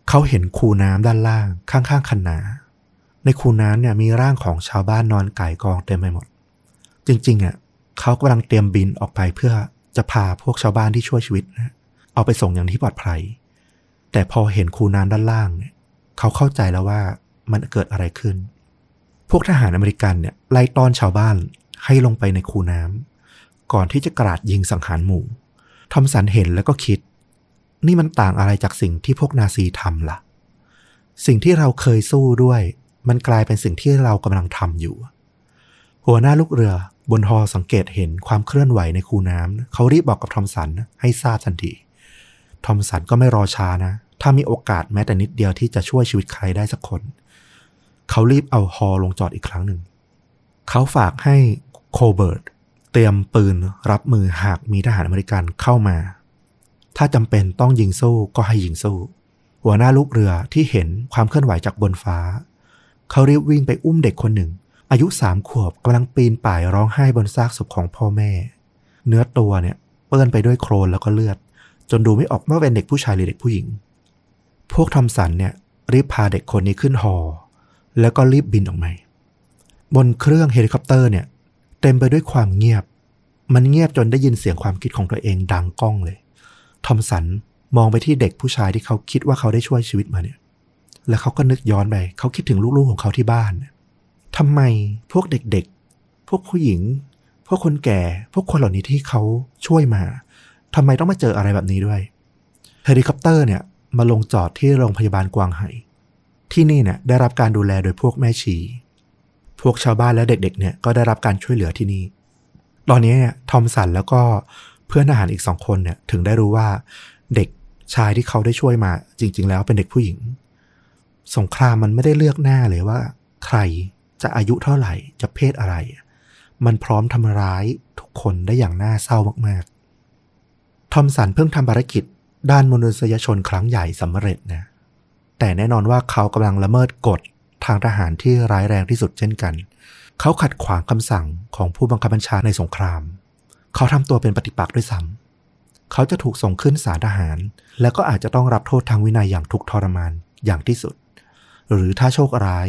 เขาเห็นคูน้ำด้านล่างข้างๆคันนา ในคูน้ำเนี่ยมีร่างของชาวบ้านนอนไก่กองเต็มไปหมด จริงๆอะเขากำลังเตรียมบินออกไปเพื่อจะพาพวกชาวบ้านที่ช่วยชีวิตนะเอาไปส่งอย่างที่ปลอดภัย แต่พอเห็นคูน้ำด้านล่างเนี่ยเขาเข้าใจแล้วว่ามันเกิดอะไรขึ้น พวกทหารอเมริกันเนี่ยไล่ต้อนชาวบ้านให้ลงไปในคูน้ำก่อนที่จะกราดยิงสังหารหมู่ทอมสันเห็นแล้วก็คิด นี่มันต่างอะไรจากสิ่งที่พวกนาซีทำละ่ะ สิ่งที่เราเคยสู้ด้วย มันกลายเป็นสิ่งที่เรากำลังทำอยู่ หัวหน้าลูกเรือบนฮอสังเกตเห็นความเคลื่อนไหวในคูน้ำเขารีบบอกกับทอมสันให้ทราบทันที ทอมสันก็ไม่รอช้านะ ถ้ามีโอกาสแม้แต่นิดเดียวที่จะช่วยชีวิตใครได้สักคน เขารีบเอาฮอลงจอดอีกครั้งหนึ่ง เขาฝากให้โคเบิร์ตเตรียมปืนรับมือหากมีทหารอเมริกันเข้ามา ถ้าจำเป็นต้องยิงสู้ก็ให้ยิงสู้ หัวหน้าลูกเรือที่เห็นความเคลื่อนไหวจากบนฟ้า เขารีบวิ่งไปอุ้มเด็กคนหนึ่ง อายุสามขวบกำลังปีนป่ายร้องไห้บนซากศพของพ่อแม่ เนื้อตัวเนี่ยเปื้อนไปด้วยโครนแล้วก็เลือด จนดูไม่ออกว่าเป็นเด็กผู้ชายหรือเด็กผู้หญิง พวกทอมสันเนี่ยรีบพาเด็กคนนี้ขึ้นฮอแล้วก็รีบบินออกมาบนเครื่องเฮลิคอปเตอร์เนี่ย เต็มไปด้วยความเงียบ มันเงียบจนได้ยินเสียงความคิดของตัวเองดังก้องเลย ทอมสันมองไปที่เด็กผู้ชายที่เขาคิดว่าเขาได้ช่วยชีวิตมาเนี่ย แล้วเขาก็นึกย้อนไปเขาคิดถึงลูกๆของเขาที่บ้านทำไมพวกเด็กๆ พวกผู้หญิง พวกคนแก่ พวกคนเหล่านี้ที่เขาช่วยมาทำไมต้องมาเจออะไรแบบนี้ด้วยเฮลิคอปเตอร์เนี่ยมาลงจอดที่โรงพยาบาลกวางหงายที่นี่เนี่ยได้รับการดูแลโดยพวกแม่ชี พวกชาวบ้านและเด็กๆเนี่ยก็ได้รับการช่วยเหลือที่นี่ ตอนนี้เนี่ยทอมสันแล้วก็เพื่อนทหารอีกสองคนเนี่ยถึงได้รู้ว่าเด็กชายที่เขาได้ช่วยมาจริง ๆ แล้วเป็นเด็กผู้หญิง สงครามมันไม่ได้เลือกหน้าเลยว่า ใครจะอายุเท่าไหร่จะเพศอะไร มันพร้อมทำร้ายทุกคนได้อย่างน่าเศร้ามากๆ ทอมสันเพิ่งทำภารกิจด้านมนุษยชนครั้งใหญ่สำเร็จนะ แต่แน่นอนว่าเขากำลังละเมิดกฎทางทหารที่ร้ายแรงที่สุดเช่นกัน เขาขัดขวางคำสั่งของผู้บังคับบัญชาในสงคราม เขาทำตัวเป็นปฏิปักษ์ด้วยซ้ำเขาจะถูกส่งขึ้นศาลทหาร และก็อาจจะต้องรับโทษทางวินัยอย่างทุกทรมานอย่างที่สุด หรือถ้าโชคร้าย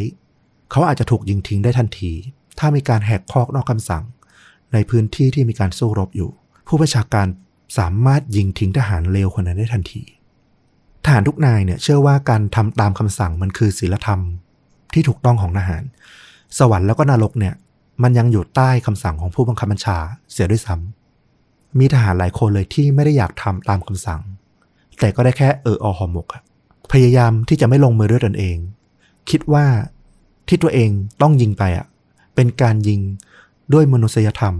เขาอาจจะถูกยิงทิ้งได้ทันที ถ้ามีการแหกข้อนอกคำสั่ง ในพื้นที่ที่มีการสู้รบอยู่ ผู้บัญชาการสามารถยิงทิ้งทหารเลวคนนั้นได้ทันทีทหารทุกนายเนี่ยเชื่อว่าการทำตามคำสั่งมันคือศีลธรรมที่ถูกต้องของทหาร สวรรค์แล้วก็นรกเนี่ย มันยังอยู่ใต้คำสั่งของผู้บังคับบัญชาเสียด้วยซ้ำมีทหารหลายคนเลยที่ไม่ได้อยากทำตามคำสั่ง แต่ก็ได้แค่เอออหอมกพยายามที่จะไม่ลงมือด้วยตนเอง คิดว่าที่ตัวเองต้องยิงไปอะเป็นการยิงด้วยมนุษยธรรม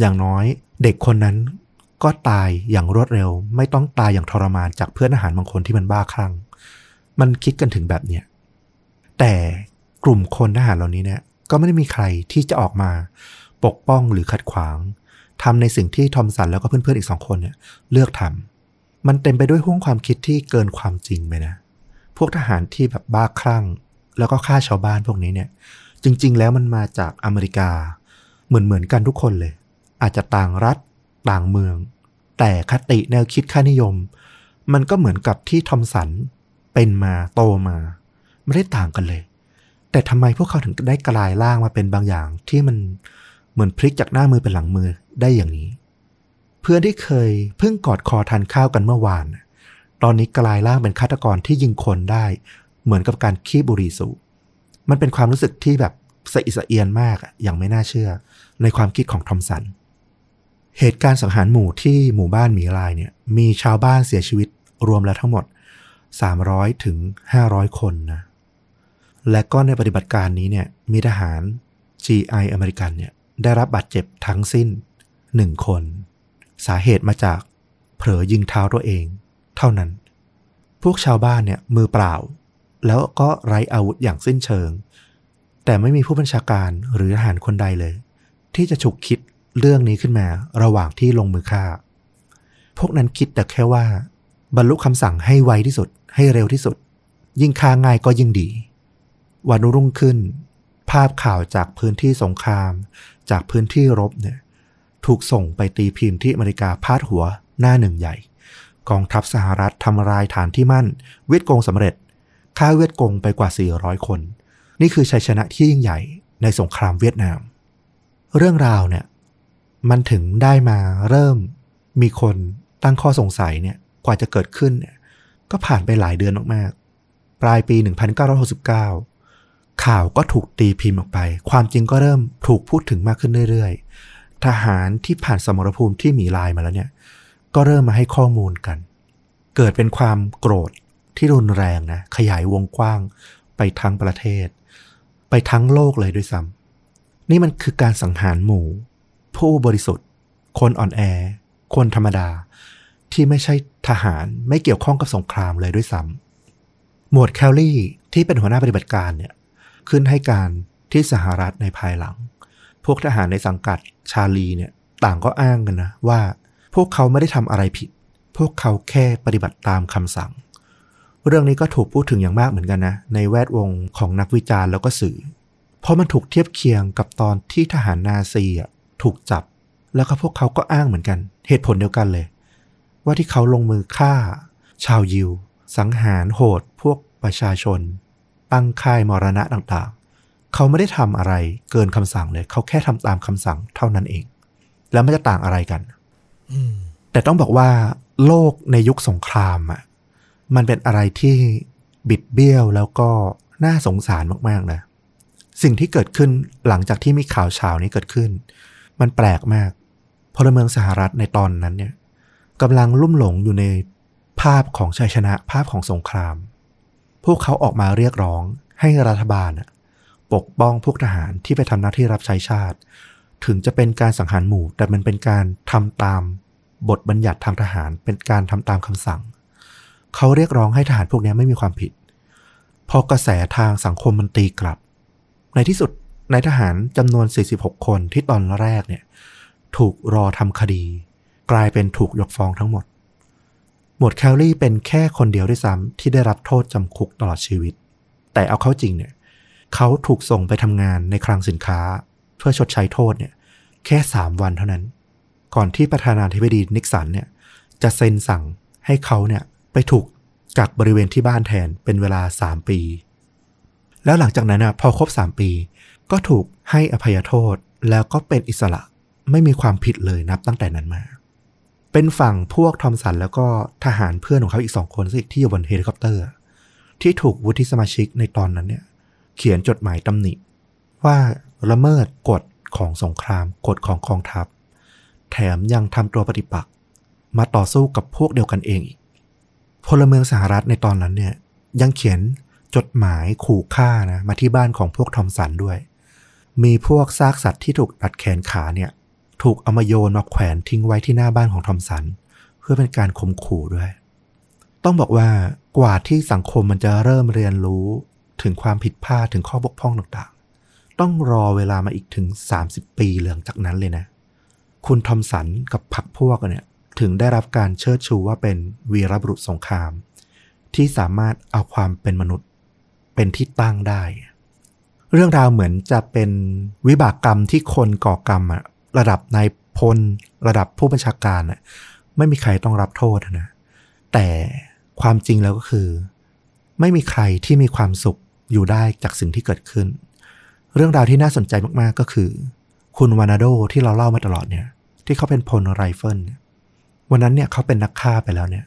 อย่างน้อยเด็กคนนั้นก็ตายอย่างรวดเร็ว ไม่ต้องตายอย่างทรมานจากเพื่อนอาหารบางคนที่มันบ้าคลั่ง มันคิดกันถึงแบบเนี้ยแต่กลุ่มคนทหารเหล่านี้เนี่ยก็ไม่ได้มีใครที่จะออกมาปกป้องหรือขัดขวางทำในสิ่งที่ทอมสันแล้วก็เพื่อนๆอีกสองคนเนี่ย เลือกทำมันเต็มไปด้วยห้วงความคิดที่เกินความจริงไปนะ พวกทหารที่แบบบ้าคลั่ง แล้วก็ฆ่าชาวบ้านพวกนี้เนี่ย จริง ๆ แล้วมันมาจากอเมริกา เหมือนเหมือนกันทุกคนเลย อาจจะต่างรัฐต่างเมือง แต่คติแนวคิดค่านิยม มันก็เหมือนกับที่ทอมสันเป็นมาโตมา ไม่ได้ต่างกันเลย แต่ทำไมพวกเขาถึงได้กลายร่างมาเป็นบางอย่าง ที่มันเหมือนพลิกจากหน้ามือเป็นหลังมือได้อย่างนี้ เพื่อนที่เคยเพิ่งกอดคอทานข้าวกันเมื่อวาน ตอนนี้กลายร่างเป็นฆาตกรที่ยิงคนได้ เหมือนกับการขี้บุหรี่สูบมันเป็นความรู้สึกที่แบบสะอิสะเอียนมากอะอย่างไม่น่าเชื่อ ในความคิดของทอมสัน เหตุการณ์สังหารหมู่ที่หมู่บ้านหมีลายเนี่ยมีชาวบ้านเสียชีวิตรวมแล้วทั้งหมด 300ถึง500 คนนะ และก็ในปฏิบัติการนี้เนี่ยมีทหาร GI อเมริกันเนี่ยได้รับบาดเจ็บทั้งสิ้น 1 คน สาเหตุมาจากเผลอยิงเท้าตัวเอง เท่านั้น พวกชาวบ้านเนี่ยมือเปล่า แล้วก็ไร้อาวุธอย่างสิ้นเชิง แต่ไม่มีผู้บัญชาการหรือทหารคนใดเลย ที่จะฉุกคิดเรื่องนี้ขึ้นมาระหว่างที่ลงมือฆ่า พวกนั้นคิดแต่แค่ว่า บรรลุคำสั่งให้ไวที่สุด ให้เร็วที่สุด ยิ่งฆ่าง่ายก็ยิ่งดี วันรุ่งขึ้น ภาพข่าวจากพื้นที่สงคราม จากพื้นที่รบเนี่ย ถูกส่งไปตีพิมพ์ที่อเมริกาพาดหัวหน้าหนึ่งใหญ่ กองทัพสหรัฐทำลายฐานที่มั่นเวียดกงสำเร็จ ฆ่าเวียดกงไปกว่า 400 คน นี่คือชัยชนะที่ยิ่งใหญ่ในสงครามเวียดนาม เรื่องราวเนี่ยมันถึงได้มาเริ่มมีคนตั้งข้อสงสัยเนี่ยกว่าจะเกิดขึ้นเนี่ยก็ผ่านไปหลายเดือนมากๆ ปลายปี 1969 ข่าวก็ถูกตีพิมพ์ออกไป ความจริงก็เริ่มถูกพูดถึงมากขึ้นเรื่อยๆ ทหารที่ผ่านสมรภูมิที่หมีลายมาแล้วเนี่ย ก็เริ่มมาให้ข้อมูลกัน เกิดเป็นความโกรธ ที่รุนแรงนะขยายวงกว้างไปทั้งประเทศ ไปทั้งโลกเลยด้วยซ้ำนี่มันคือการสังหารหมู่ ผู้บริสุทธิ์ คนอ่อนแอ คนธรรมดา ที่ไม่ใช่ทหารไม่เกี่ยวข้องกับสงครามเลยด้วยซ้ำหมวดแคลลี่ที่เป็นหัวหน้าปฏิบัติการเนี่ยขึ้นให้การที่สหรัฐในภายหลัง พวกทหารในสังกัดชาลีเนี่ยต่างก็อ้างกันนะว่า พวกเขาไม่ได้ทำอะไรผิด พวกเขาแค่ปฏิบัติตามคำสั่ง เรื่องนี้ก็ถูกพูดถึงอย่างมากเหมือนกันนะ ในแวดวงของนักวิจารณ์แล้วก็สื่อ เพราะมันถูกเทียบเคียงกับตอนที่ทหารนาซีอะถูกจับ แล้วก็พวกเขาก็อ้างเหมือนกัน เหตุผลเดียวกันเลย ว่าที่เขาลงมือฆ่า ชาวยิว สังหารโหด พวกประชาชน ตั้งค่ายมรณะต่างๆ เขาไม่ได้ทำอะไรเกินคำสั่งเลย เขาแค่ทำตามคำสั่งเท่านั้นเอง แล้วมันจะต่างอะไรกันอืมแต่ต้องบอกว่า โลกในยุคสงครามอะ มันเป็นอะไรที่บิดเบี้ยวแล้วก็น่าสงสารมากๆนะสิ่งที่เกิดขึ้นหลังจากที่มีข่าวเช้านี้เกิดขึ้น มันแปลกมากพลเมืองสหรัฐในตอนนั้นเนี่ยกำลังลุ่มหลงอยู่ในภาพของชัยชนะภาพของสงคราม พวกเขาออกมาเรียกร้องให้รัฐบาลปกป้องพวกทหารที่ไปทำหน้าที่รับใช้ชาติ ถึงจะเป็นการสังหารหมู่ แต่มันเป็นการทำตามบทบัญญัติทางทหารเป็นการทำตามคำสั่ง เขาเรียกร้องให้ทหารพวกนี้ไม่มีความผิด พอกระแสทางสังคมมันตีกลับ ในที่สุดนายทหารจำนวน 46 คนที่ตอนแรกเนี่ย ถูกรอทำคดี กลายเป็นถูกยกฟ้องทั้งหมด หมวดแคลรี่เป็นแค่คนเดียวด้วยซ้ำที่ได้รับโทษจำคุกตลอดชีวิต แต่เอาเข้าจริงเนี่ย เขาถูกส่งไปทำงานในคลังสินค้า เพื่อชดใช้โทษเนี่ย แค่3วันเท่านั้น ก่อนที่ประธานาธิบดีนิกสันเนี่ย จะเซ็นสั่งให้เขาเนี่ย ไปถูกกักบริเวณที่บ้านแทนเป็นเวลา 3 ปี แล้วหลังจากนั้นนะพอครบ 3 ปี ก็ถูกให้อภัยโทษแล้วก็เป็นอิสระไม่มีความผิดเลยนับตั้งแต่นั้นมา เป็นฝั่งพวกทอมสันแล้วก็ทหารเพื่อนของเขาอีกสองคนซึ่งที่อยู่บนเฮลิคอปเตอร์ ที่ถูกวุฒิสมาชิกในตอนนั้นเนี่ย เขียนจดหมายตำหนิ ว่าละเมิดกฎของสงครามกฎของกองทัพ แถมยังทำตัวปฏิปักษ์มาต่อสู้กับพวกเดียวกันเองอีก พลเมืองสหรัฐในตอนนั้นเนี่ย ยังเขียนจดหมายขู่ฆ่านะมาที่บ้านของพวกทอมสันด้วย มีพวกซากสัตว์ที่ถูกตัดแขนขาเนี่ย ถูกเอามาโยนมาแขวนทิ้งไว้ที่หน้าบ้านของทอมสัน เพื่อเป็นการข่มขู่ด้วย ต้องบอกว่ากว่าที่สังคมมันจะเริ่มเรียนรู้ถึงความผิดพลาดถึงข้อบกพร่องต่างๆ ต้องรอเวลามาอีกถึง 30 ปีเหลืองจากนั้นเลยนะ คุณทอมสันกับพรรคพวกเนี่ย ถึงได้รับการเชิดชูว่าเป็นวีรบุรุษสงคราม ที่สามารถเอาความเป็นมนุษย์เป็นที่ตั้งได้ เรื่องราวเหมือนจะเป็นวิบากกรรมที่คนก่อกรรมอะระดับนายพลระดับผู้บัญชาการอะไม่มีใครต้องรับโทษนะ แต่ความจริงแล้วก็คือ ไม่มีใครที่มีความสุขอยู่ได้จากสิ่งที่เกิดขึ้น เรื่องราวที่น่าสนใจมากๆก็คือ คุณวานาโดที่เราเล่ามาตลอดเนี่ย ที่เขาเป็นพลไรเฟิลเนี่ย วันนั้นเนี่ยเขาเป็นนักฆ่าไปแล้วเนี่ย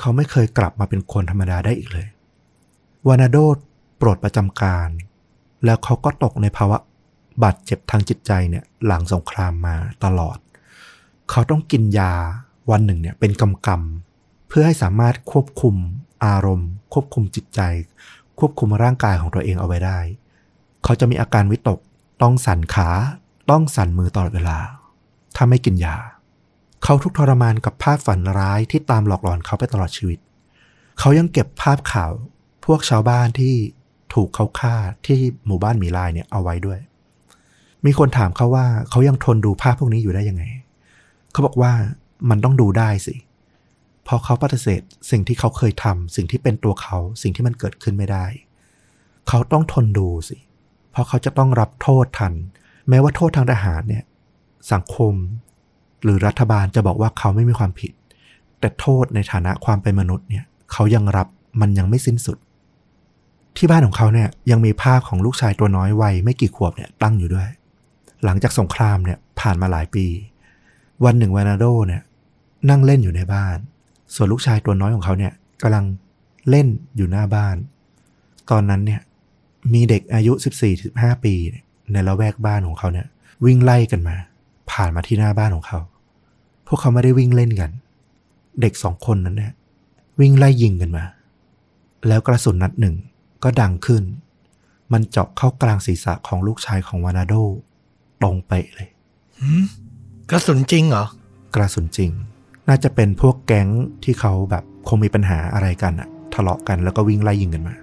เขาไม่เคยกลับมาเป็นคนธรรมดาได้อีกเลยวานาโดปลดประจำการ แล้วเขาก็ตกในภาวะบาดเจ็บทางจิตใจเนี่ยหลังสงครามมาตลอด เขาต้องกินยาวันหนึ่งเนี่ยเป็นกำกำเพื่อให้สามารถควบคุมอารมณ์ ควบคุมจิตใจ ควบคุมร่างกายของตัวเองเอาไว้ได้ เขาจะมีอาการวิตก ต้องสั่นขา ต้องสั่นมือตลอดเวลา ถ้าไม่กินยา เขาทุกทรมานกับภาพฝันร้ายที่ตามหลอกหลอนเขาไปตลอดชีวิต เขายังเก็บภาพข่าว พวกชาวบ้านที่ถูกเขาฆ่าที่หมู่บ้านมีลายเนี่ยเอาไว้ด้วย มีคนถามเขาว่าเขายังทนดูภาพพวกนี้อยู่ได้ยังไง เขาบอกว่ามันต้องดูได้สิเพราะเขาปฏิเสธสิ่งที่เขาเคยทำสิ่งที่เป็นตัวเขาสิ่งที่มันเกิดขึ้นไม่ได้ เขาต้องทนดูสิ เพราะเขาจะต้องรับโทษทัน แม้ว่าโทษทางทหารเนี่ย สังคม หรือรัฐบาลจะบอกว่าเขาไม่มีความผิด แต่โทษในฐานะความเป็นมนุษย์เนี่ยเขายังรับมันยังไม่สิ้นสุด ที่บ้านของเขาเนี่ยยังมีภาพของลูกชายตัวน้อยวัยไม่กี่ขวบเนี่ยตั้งอยู่ด้วย หลังจากสงครามเนี่ยผ่านมาหลายปี วันหนึ่งวานาโดเนี่ยนั่งเล่นอยู่ในบ้าน ส่วนลูกชายตัวน้อยของเขาเนี่ยกำลังเล่นอยู่หน้าบ้าน ตอนนั้นเนี่ยมีเด็กอายุ 14-15 ปี ในละแวกบ้านของเขาเนี่ยวิ่งไล่กันมา ผ่านมาที่หน้าบ้านของเขา พวกเขาไม่ได้วิ่งเล่นกัน เด็กสองคนนั้นเนี่ยวิ่งไล่ยิงกันมา แล้วกระสุนนัดหนึ่งก็ดังขึ้น มันเจาะเข้ากลางศีรษะของลูกชายของวานาโด ตรงเป๊ะเลยหืมกระสุนจริงเหรอ กระสุนจริง น่าจะเป็นพวกแก๊งที่เขาแบบคงมีปัญหาอะไรกันอะทะเลาะกันแล้วก็วิ่งไล่ยิงกันมา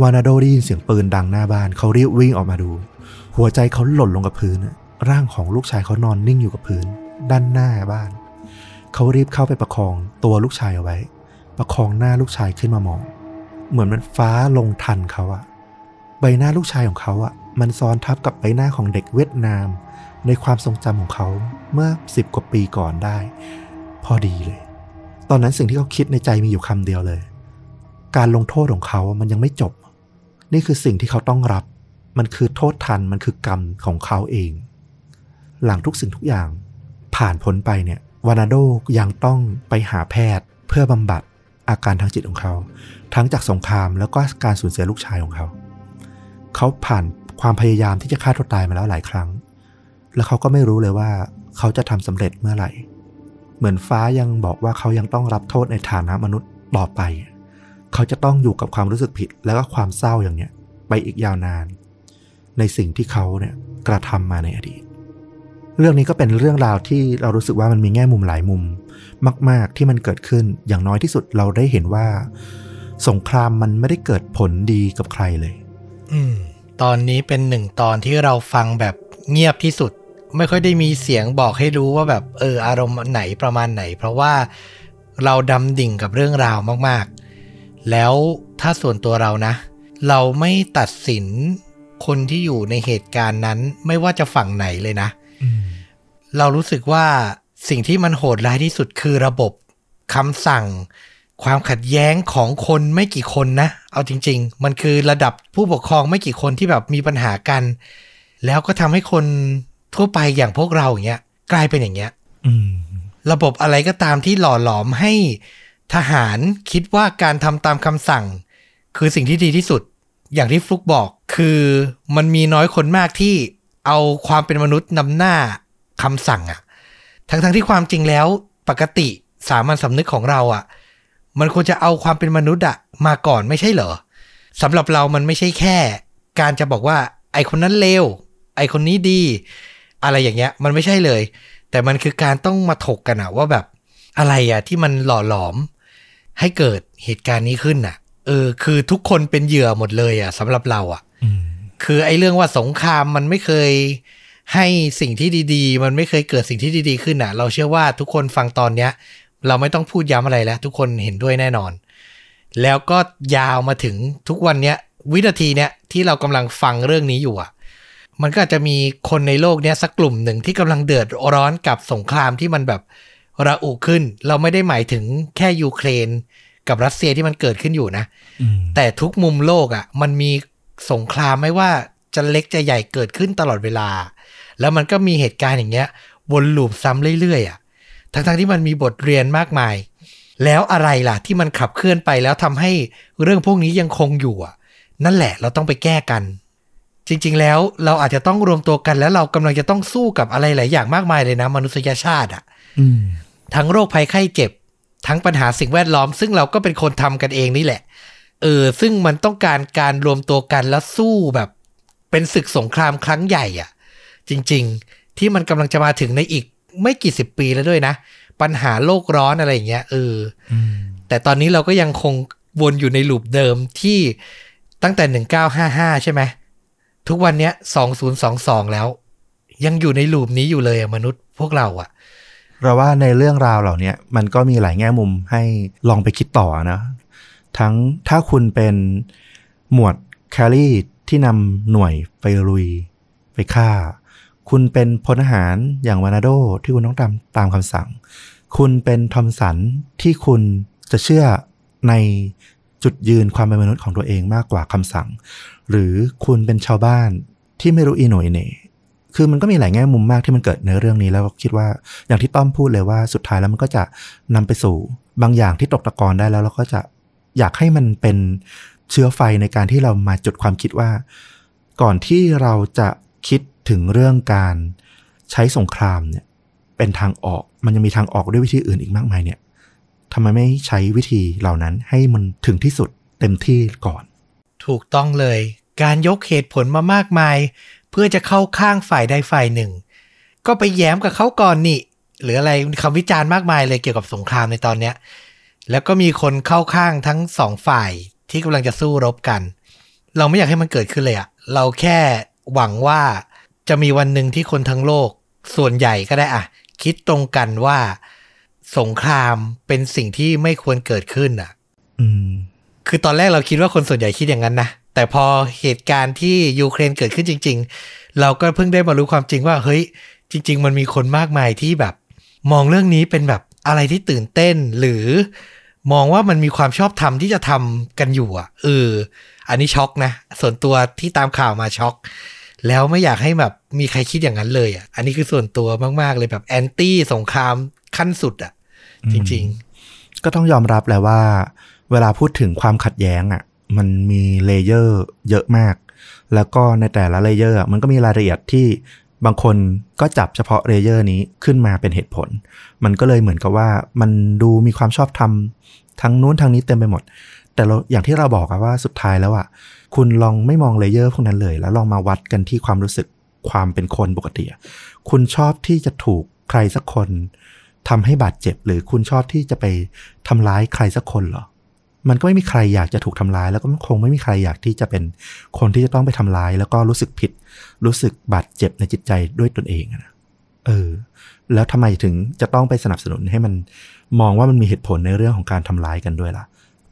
วานาโดได้ยินเสียงปืนดังหน้าบ้าน เขารีบวิ่งออกมาดู หัวใจเขาหล่นลงกับพื้นอะร่างของลูกชายเขานอนนิ่งอยู่กับพื้น ด้านหน้าบ้าน เขารีบเข้าไปประคองตัวลูกชายเอาไว้ ประคองหน้าลูกชายขึ้นมามอง เหมือนมันฟ้าลงทันเขาอะใบหน้าลูกชายของเขาอะมันซ้อนทับกับใบหน้าของเด็กเวียดนาม ในความทรงจำของเขาเมื่อสิบกว่าปีก่อนได้ พอดีเลย ตอนนั้นสิ่งที่เขาคิดในใจมีอยู่คำเดียวเลย การลงโทษของเขามันยังไม่จบ นี่คือสิ่งที่เขาต้องรับ มันคือโทษทันมันคือกรรมของเขาเอง หลังทุกสิ่งทุกอย่าง ผ่านพ้นไปเนี่ยวานาโดยังต้องไปหาแพทย์เพื่อบำบัดอาการทางจิตของเขา ทั้งจากสงครามแล้วก็การสูญเสียลูกชายของเขา เขาผ่านความพยายามที่จะฆ่าตัวตายมาแล้วหลายครั้ง แล้วเขาก็ไม่รู้เลยว่าเขาจะทำสำเร็จเมื่อไหร่ เหมือนฟ้ายังบอกว่าเขายังต้องรับโทษในฐานะมนุษย์ต่อไป เขาจะต้องอยู่กับความรู้สึกผิดแล้วก็ความเศร้าอย่างเนี้ยไปอีกยาวนาน ในสิ่งที่เขาเนี่ยกระทำมาในอดีต เรื่องนี้ก็เป็นเรื่องราวที่เรารู้สึกว่ามันมีแง่มุมหลายมุม มาก ๆ ที่มันเกิดขึ้นอย่างน้อยที่สุดเราได้เห็นว่า สงครามมันไม่ได้เกิดผลดีกับใครเลย อืม ตอนนี้เป็นหนึ่งตอนที่เราฟังแบบเงียบที่สุด ไม่ค่อยได้มีเสียงบอกให้รู้ว่าแบบเอออารมณ์ไหนประมาณไหน เพราะว่าเราดำดิ่งกับเรื่องราวมาก ๆ แล้วถ้าส่วนตัวเรานะ เราไม่ตัดสินคนที่อยู่ในเหตุการณ์นั้นไม่ว่าจะฝั่งไหนเลยนะ เรารู้สึกว่าสิ่งที่มันโหดร้ายที่สุดคือระบบคำสั่ง ความขัดแย้งของคนไม่กี่คนนะ เอาจริง ๆ มันคือระดับผู้ปกครองไม่กี่คนที่แบบมีปัญหากัน แล้วก็ทำให้คนทั่วไปอย่างพวกเราอย่างเงี้ยกลายเป็นอย่างเงี้ยระบบอะไรก็ตามที่หล่อหลอมให้ทหารคิดว่าการทำตามคำสั่ง คือสิ่งที่ดีที่สุด อย่างที่ฟลุกบอกคือมันมีน้อยคนมากที่ เอาความเป็นมนุษย์นำหน้าคำสั่งอะทั้งๆทที่ความจริงแล้วปกติสามัญสำนึกของเราอะมันควรจะเอาความเป็นมนุษย์อะมาก่อนไม่ใช่เหรอสำหรับเรามันไม่ใช่แค่ การจะบอกว่า ไอคนนั้นเลวไอคนนี้ดี อะไรอย่างเงี้ย มันไม่ใช่เลย แต่มันคือการต้องมาถกกันอะว่าแบบอะไรอะที่มันหล่อหลอม ให้เกิดเหตุการณ์นี้ขึ้นอะเออ คือทุกคนเป็นเหยื่อหมดเลยอะสำหรับเราอะ คือไอ้เรื่องว่าสงครามมันไม่เคยให้สิ่งที่ดีๆ มันไม่เคยเกิดสิ่งที่ดีๆขึ้นอะ เราเชื่อว่าทุกคนฟังตอนเนี้ย เราไม่ต้องพูดย้ำอะไรแล้ว ทุกคนเห็นด้วยแน่นอน แล้วก็ยาวมาถึงทุกวันเนี้ย วินาทีเนี้ยที่เรากำลังฟังเรื่องนี้อยู่อะ มันก็อาจจะมีคนในโลกเนี้ยสักกลุ่มหนึ่งที่กำลังเดือดร้อนกับสงครามที่มันแบบระอุขึ้น เราไม่ได้หมายถึงแค่ยูเครนกับรัสเซียที่มันเกิดขึ้นอยู่นะอืมแต่ทุกมุมโลกอะ่ะ มันมี สงครามไม่ว่าจะเล็กจะใหญ่เกิดขึ้นตลอดเวลา แล้วมันก็มีเหตุการณ์อย่างเงี้ยวนลูปซ้ำเรื่อยๆอะ่ะทั้งๆที่มันมีบทเรียนมากมาย แล้วอะไรล่ะที่มันขับเคลื่อนไปแล้วทำให้เรื่องพวกนี้ยังคงอยู่อะ นั่นแหละเราต้องไปแก้กัน จริงๆแล้วเราอาจจะต้องรวมตัวกันแล้วเรากำลังจะต้องสู้กับอะไรหลายอย่างมากมายเลยนะ มนุษยชาติอะอืมทั้งโรคภัยไข้เจ็บ ทั้งปัญหาสิ่งแวดล้อม ซึ่งเราก็เป็นคนทำกันเองนี่แหละ เออ ซึ่งมันต้องการการรวมตัวกันแล้วสู้แบบ เป็นศึกสงครามครั้งใหญ่อะ จริง ๆ ที่มันกำลังจะมาถึงในอีกไม่กี่สิบปีแล้วด้วยนะ ปัญหาโลกร้อนอะไรอย่างเงี้ยเอออืมแต่ตอนนี้เราก็ยังคงวนอยู่ในลูปเดิมที่ตั้งแต่ 1955 ใช่ไหมทุกวันเนี้ย 2022 แล้ว ยังอยู่ในลูปนี้อยู่เลยอะมนุษย์พวกเราอะเราว่าในเรื่องราวเหล่าเนี้ยมันก็มีหลายแง่มุมให้ลองไปคิดต่อนะ ทั้งถ้าคุณเป็นหมวดแคลรี่ที่นำหน่วยไปลุยไปฆ่า คุณเป็นพลทหารอย่างวานาโดที่คุณต้องตามตามคำสั่ง คุณเป็นทอมสันที่คุณจะเชื่อในจุดยืนความเป็นมนุษย์ของตัวเองมากกว่าคำสั่ง หรือคุณเป็นชาวบ้านที่ไม่รู้อีหน่อยเหน่คือมันก็มีหลายแง่มุมมากที่มันเกิดในเรื่องนี้แล้วคิดว่าอย่างที่ต้อมพูดเลยว่าสุดท้ายแล้วมันก็จะนำไปสู่บางอย่างที่ตกตะกอนได้แล้วเราก็จะ อยากให้มันเป็นเชื้อไฟในการที่เรามาจุดความคิดว่า ก่อนที่เราจะคิดถึงเรื่องการใช้สงครามเนี่ยเป็นทางออกมันยังมีทางออกด้วยวิธีอื่นอีกมากมายเนี่ยทำไมไม่ใช้วิธีเหล่านั้นให้มันถึงที่สุดเต็มที่ก่อน ถูกต้องเลย การยกเหตุผลมามากมาย เพื่อจะเข้าข้างฝ่ายใดฝ่ายหนึ่ง ก็ไปแย้มกับเขาก่อนนี่หรืออะไรคำวิจารณ์มากมายเลยเกี่ยวกับสงครามในตอนเนี้ย แล้วก็มีคนเข้าข้างทั้งสองฝ่ายที่กำลังจะสู้รบกัน เราไม่อยากให้มันเกิดขึ้นเลยอะเราแค่หวังว่าจะมีวันหนึ่งที่คนทั้งโลกส่วนใหญ่ก็ได้อะคิดตรงกันว่าสงครามเป็นสิ่งที่ไม่ควรเกิดขึ้นอะอืม คือตอนแรกเราคิดว่าคนส่วนใหญ่คิดอย่างนั้นนะแต่พอเหตุการณ์ที่ยูเครนเกิดขึ้นจริง ๆ เราก็เพิ่งได้มารู้ความจริงว่า เฮ้ย จริง ๆ มันมีคนมากมายที่แบบ มองเรื่องนี้เป็นแบบ อะไรที่ตื่นเต้นหรือมองว่ามันมีความชอบธรรมที่จะทำกันอยู่อะเอออันนี้ช็อกนะ ส่วนตัวที่ตามข่าวมาช็อก แล้วไม่อยากให้แบบมีใครคิดอย่างนั้นเลยอะอันนี้คือส่วนตัวมาก ๆ เลยแบบแอนตี้สงครามขั้นสุดอะ จริง ๆ ก็ต้องยอมรับแหละว่า เวลาพูดถึงความขัดแย้งอะ มันมี layer เยอะมาก แล้วก็ในแต่ละ layer มันก็มีรายละเอียดที่ บางคนก็จับเฉพาะ layer นี้ขึ้นมาเป็นเหตุผล มันก็เลยเหมือนกับว่ามันดูมีความชอบธรรมทั้งนู้นทางนี้เต็มไปหมด แต่เราอย่างที่เราบอกอะว่าสุดท้ายแล้วอะคุณลองไม่มอง layer พวกนั้นเลย แล้วลองมาวัดกันที่ความรู้สึกความเป็นคนปกติ คุณชอบที่จะถูกใครสักคนทำให้บาดเจ็บ หรือคุณชอบที่จะไปทำร้ายใครสักคนเหรอ มันก็ไม่มีใครอยากจะถูกทำร้าย แล้วก็คงไม่มีใครอยากที่จะเป็นคนที่จะต้องไปทำร้าย แล้วก็รู้สึกผิด รู้สึกบาดเจ็บในจิตใจด้วยตนเองนะเออ แล้วทำไมถึงจะต้องไปสนับสนุนให้มันมองว่ามันมีเหตุผลในเรื่องของการทำร้ายกันด้วยล่ะ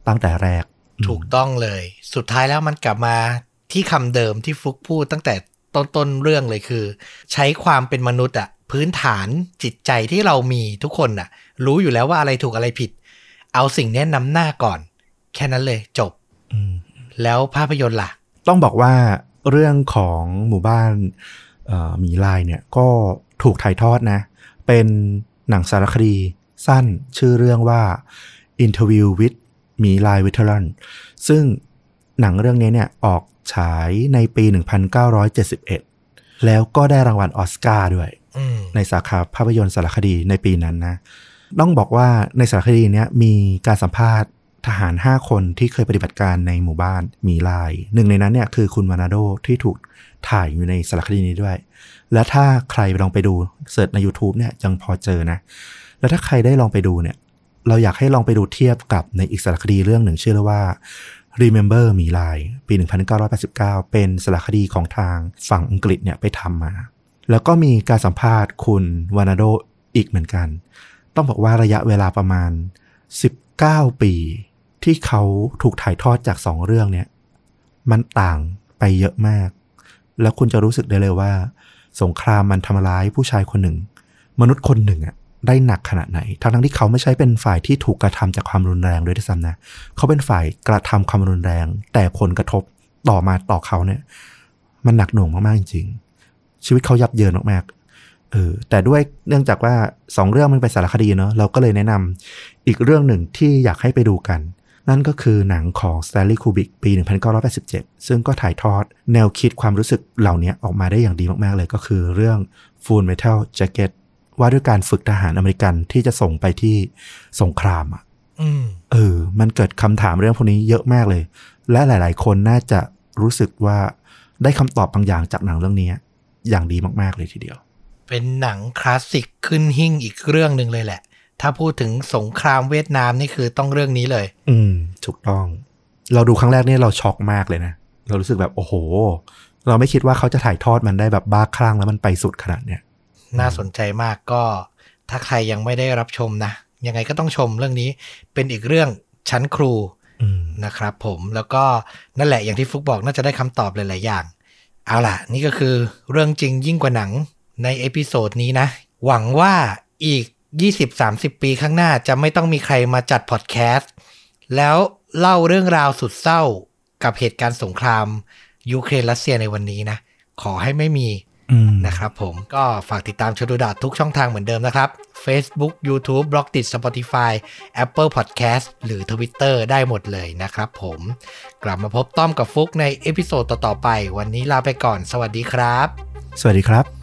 ตั้งแต่แรก ถูกต้องเลย สุดท้ายแล้วมันกลับมาที่คำเดิมที่ฟุกพูดตั้งแต่ต้นต้นๆเรื่องเลยคือ ใช้ความเป็นมนุษย์อะพื้นฐานจิตใจที่เรามีทุกคนอะรู้อยู่แล้วว่าอะไรถูกอะไรผิด เอาสิ่งนี้นำหน้าก่อน แค่นั้นเลยจบอืมแล้วภาพยนตร์ล่ะ ต้องบอกว่าเรื่องของหมู่บ้านเอ่อหมีลายเนี่ยก็ถูกถ่ายทอดนะ เป็นหนังสารคดีสั้นชื่อเรื่องว่า Interview with มีลายวิท e ลันซึ่งหนังเรื่องนี้เนี่ยออกฉายในปี 1971 แล้วก็ได้รางวัลออสการ์ด้วยอืมในสาขาภาพยนตร์สารคดีในปีนั้นนะ ต้องบอกว่าในสารคดีเนี้ยมีการสัมภาษณ์ ทหาร 5 คนที่เคยปฏิบัติการในหมู่บ้านมีลาย หนึ่งในนั้นเนี่ยคือคุณวานาโดที่ถูกถ่ายอยู่ในสารคดีนี้ด้วย และถ้าใครลองไปดูเสิร์ชใน YouTube เนี่ยยังพอเจอนะ แล้วถ้าใครได้ลองไปดูเนี่ย เราอยากให้ลองไปดูเทียบกับในอีกสารคดีเรื่องหนึ่งชื่อว่า Remember มีลาย ปี 1989 เป็นสารคดีของทางฝั่งอังกฤษเนี่ยไปทำมา แล้วก็มีการสัมภาษณ์คุณวานาโดอีกเหมือนกัน ต้องบอกว่าระยะเวลาประมาณ 19 ปี ที่เขาถูกถ่ายทอดจากสองเรื่องเนี่ย มันต่างไปเยอะมาก แล้วคุณจะรู้สึกได้เลยว่า สงครามมันทำร้ายผู้ชายคนหนึ่ง มนุษย์คนหนึ่งอะได้หนักขนาดไหน ทั้งๆที่เขาไม่ใช่เป็นฝ่ายที่ถูกกระทำจากความรุนแรงด้วยซ้ำนะ เขาเป็นฝ่ายกระทำความรุนแรง แต่ผลกระทบต่อมาต่อเขาเนี่ย มันหนักหน่วงมาก ๆ จริงๆชีวิตเขายับเยินมากๆ เออ แต่ด้วยเนื่องจากว่าสองเรื่องมันเป็นสารคดีเนาะ เราก็เลยแนะนำอีกเรื่องหนึ่งที่อยากให้ไปดูกัน นั่นก็คือหนังของ Stanley Kubrick ปี 1987 ซึ่งก็ถ่ายทอดแนวคิดความรู้สึกเหล่านี้ออกมาได้อย่างดีมาก ๆ เลยก็คือเรื่อง Full Metal Jacket ว่าด้วยการฝึกทหารอเมริกันที่จะส่งไปที่สงครามอะอืมเออ มันเกิดคำถามเรื่องพวกนี้เยอะมากเลย และหลาย ๆ คนน่าจะรู้สึกว่าได้คำตอบบางอย่างจากหนังเรื่องนี้ อย่างดีมากๆเลยทีเดียว เป็นหนังคลาสสิกขึ้นหิ่งอีกเรื่องหนึ่งเลยแหละ ถ้าพูดถึงสงครามเวียดนามนี่คือต้องเรื่องนี้เลย อืม ถูกต้อง เราดูครั้งแรกเนี่ยเราช็อกมากเลยนะ เรารู้สึกแบบโอ้โห เราไม่คิดว่าเขาจะถ่ายทอดมันได้แบบบ้าคลั่งแล้วมันไปสุดขนาดเนี้ยน่าสนใจมากก็ ถ้าใครยังไม่ได้รับชมนะ ยังไงก็ต้องชมเรื่องนี้เป็นอีกเรื่องชั้นครูอืมนะครับผมแล้วก็นั่นแหละอย่างที่ฟุกบอกน่าจะได้คำตอบหลาย ๆ อย่าง เอาล่ะ นี่ก็คือเรื่องจริงยิ่งกว่าหนังใน episode นี้นะ หวังว่าอีก 20-30 ปีข้างหน้าจะไม่ต้องมีใครมาจัดพอดแคสต์แล้วเล่าเรื่องราวสุดเศร้ากับเหตุการณ์สงคราม ยูเครนรัสเซียในวันนี้นะ ขอให้ไม่มีอืมนะครับผมก็ฝากติดตามชดูดาทุกช่องทางเหมือนเดิมนะครับ Facebook YouTube b l o g d i t Spotify Apple Podcast หรือ Twitter ได้หมดเลยนะครับผมกลับมาพบต้อมกับฟุกใน episode ต่อ ๆ ไป วันนี้ลาไปก่อน สวัสดีครับ สวัสดีครับ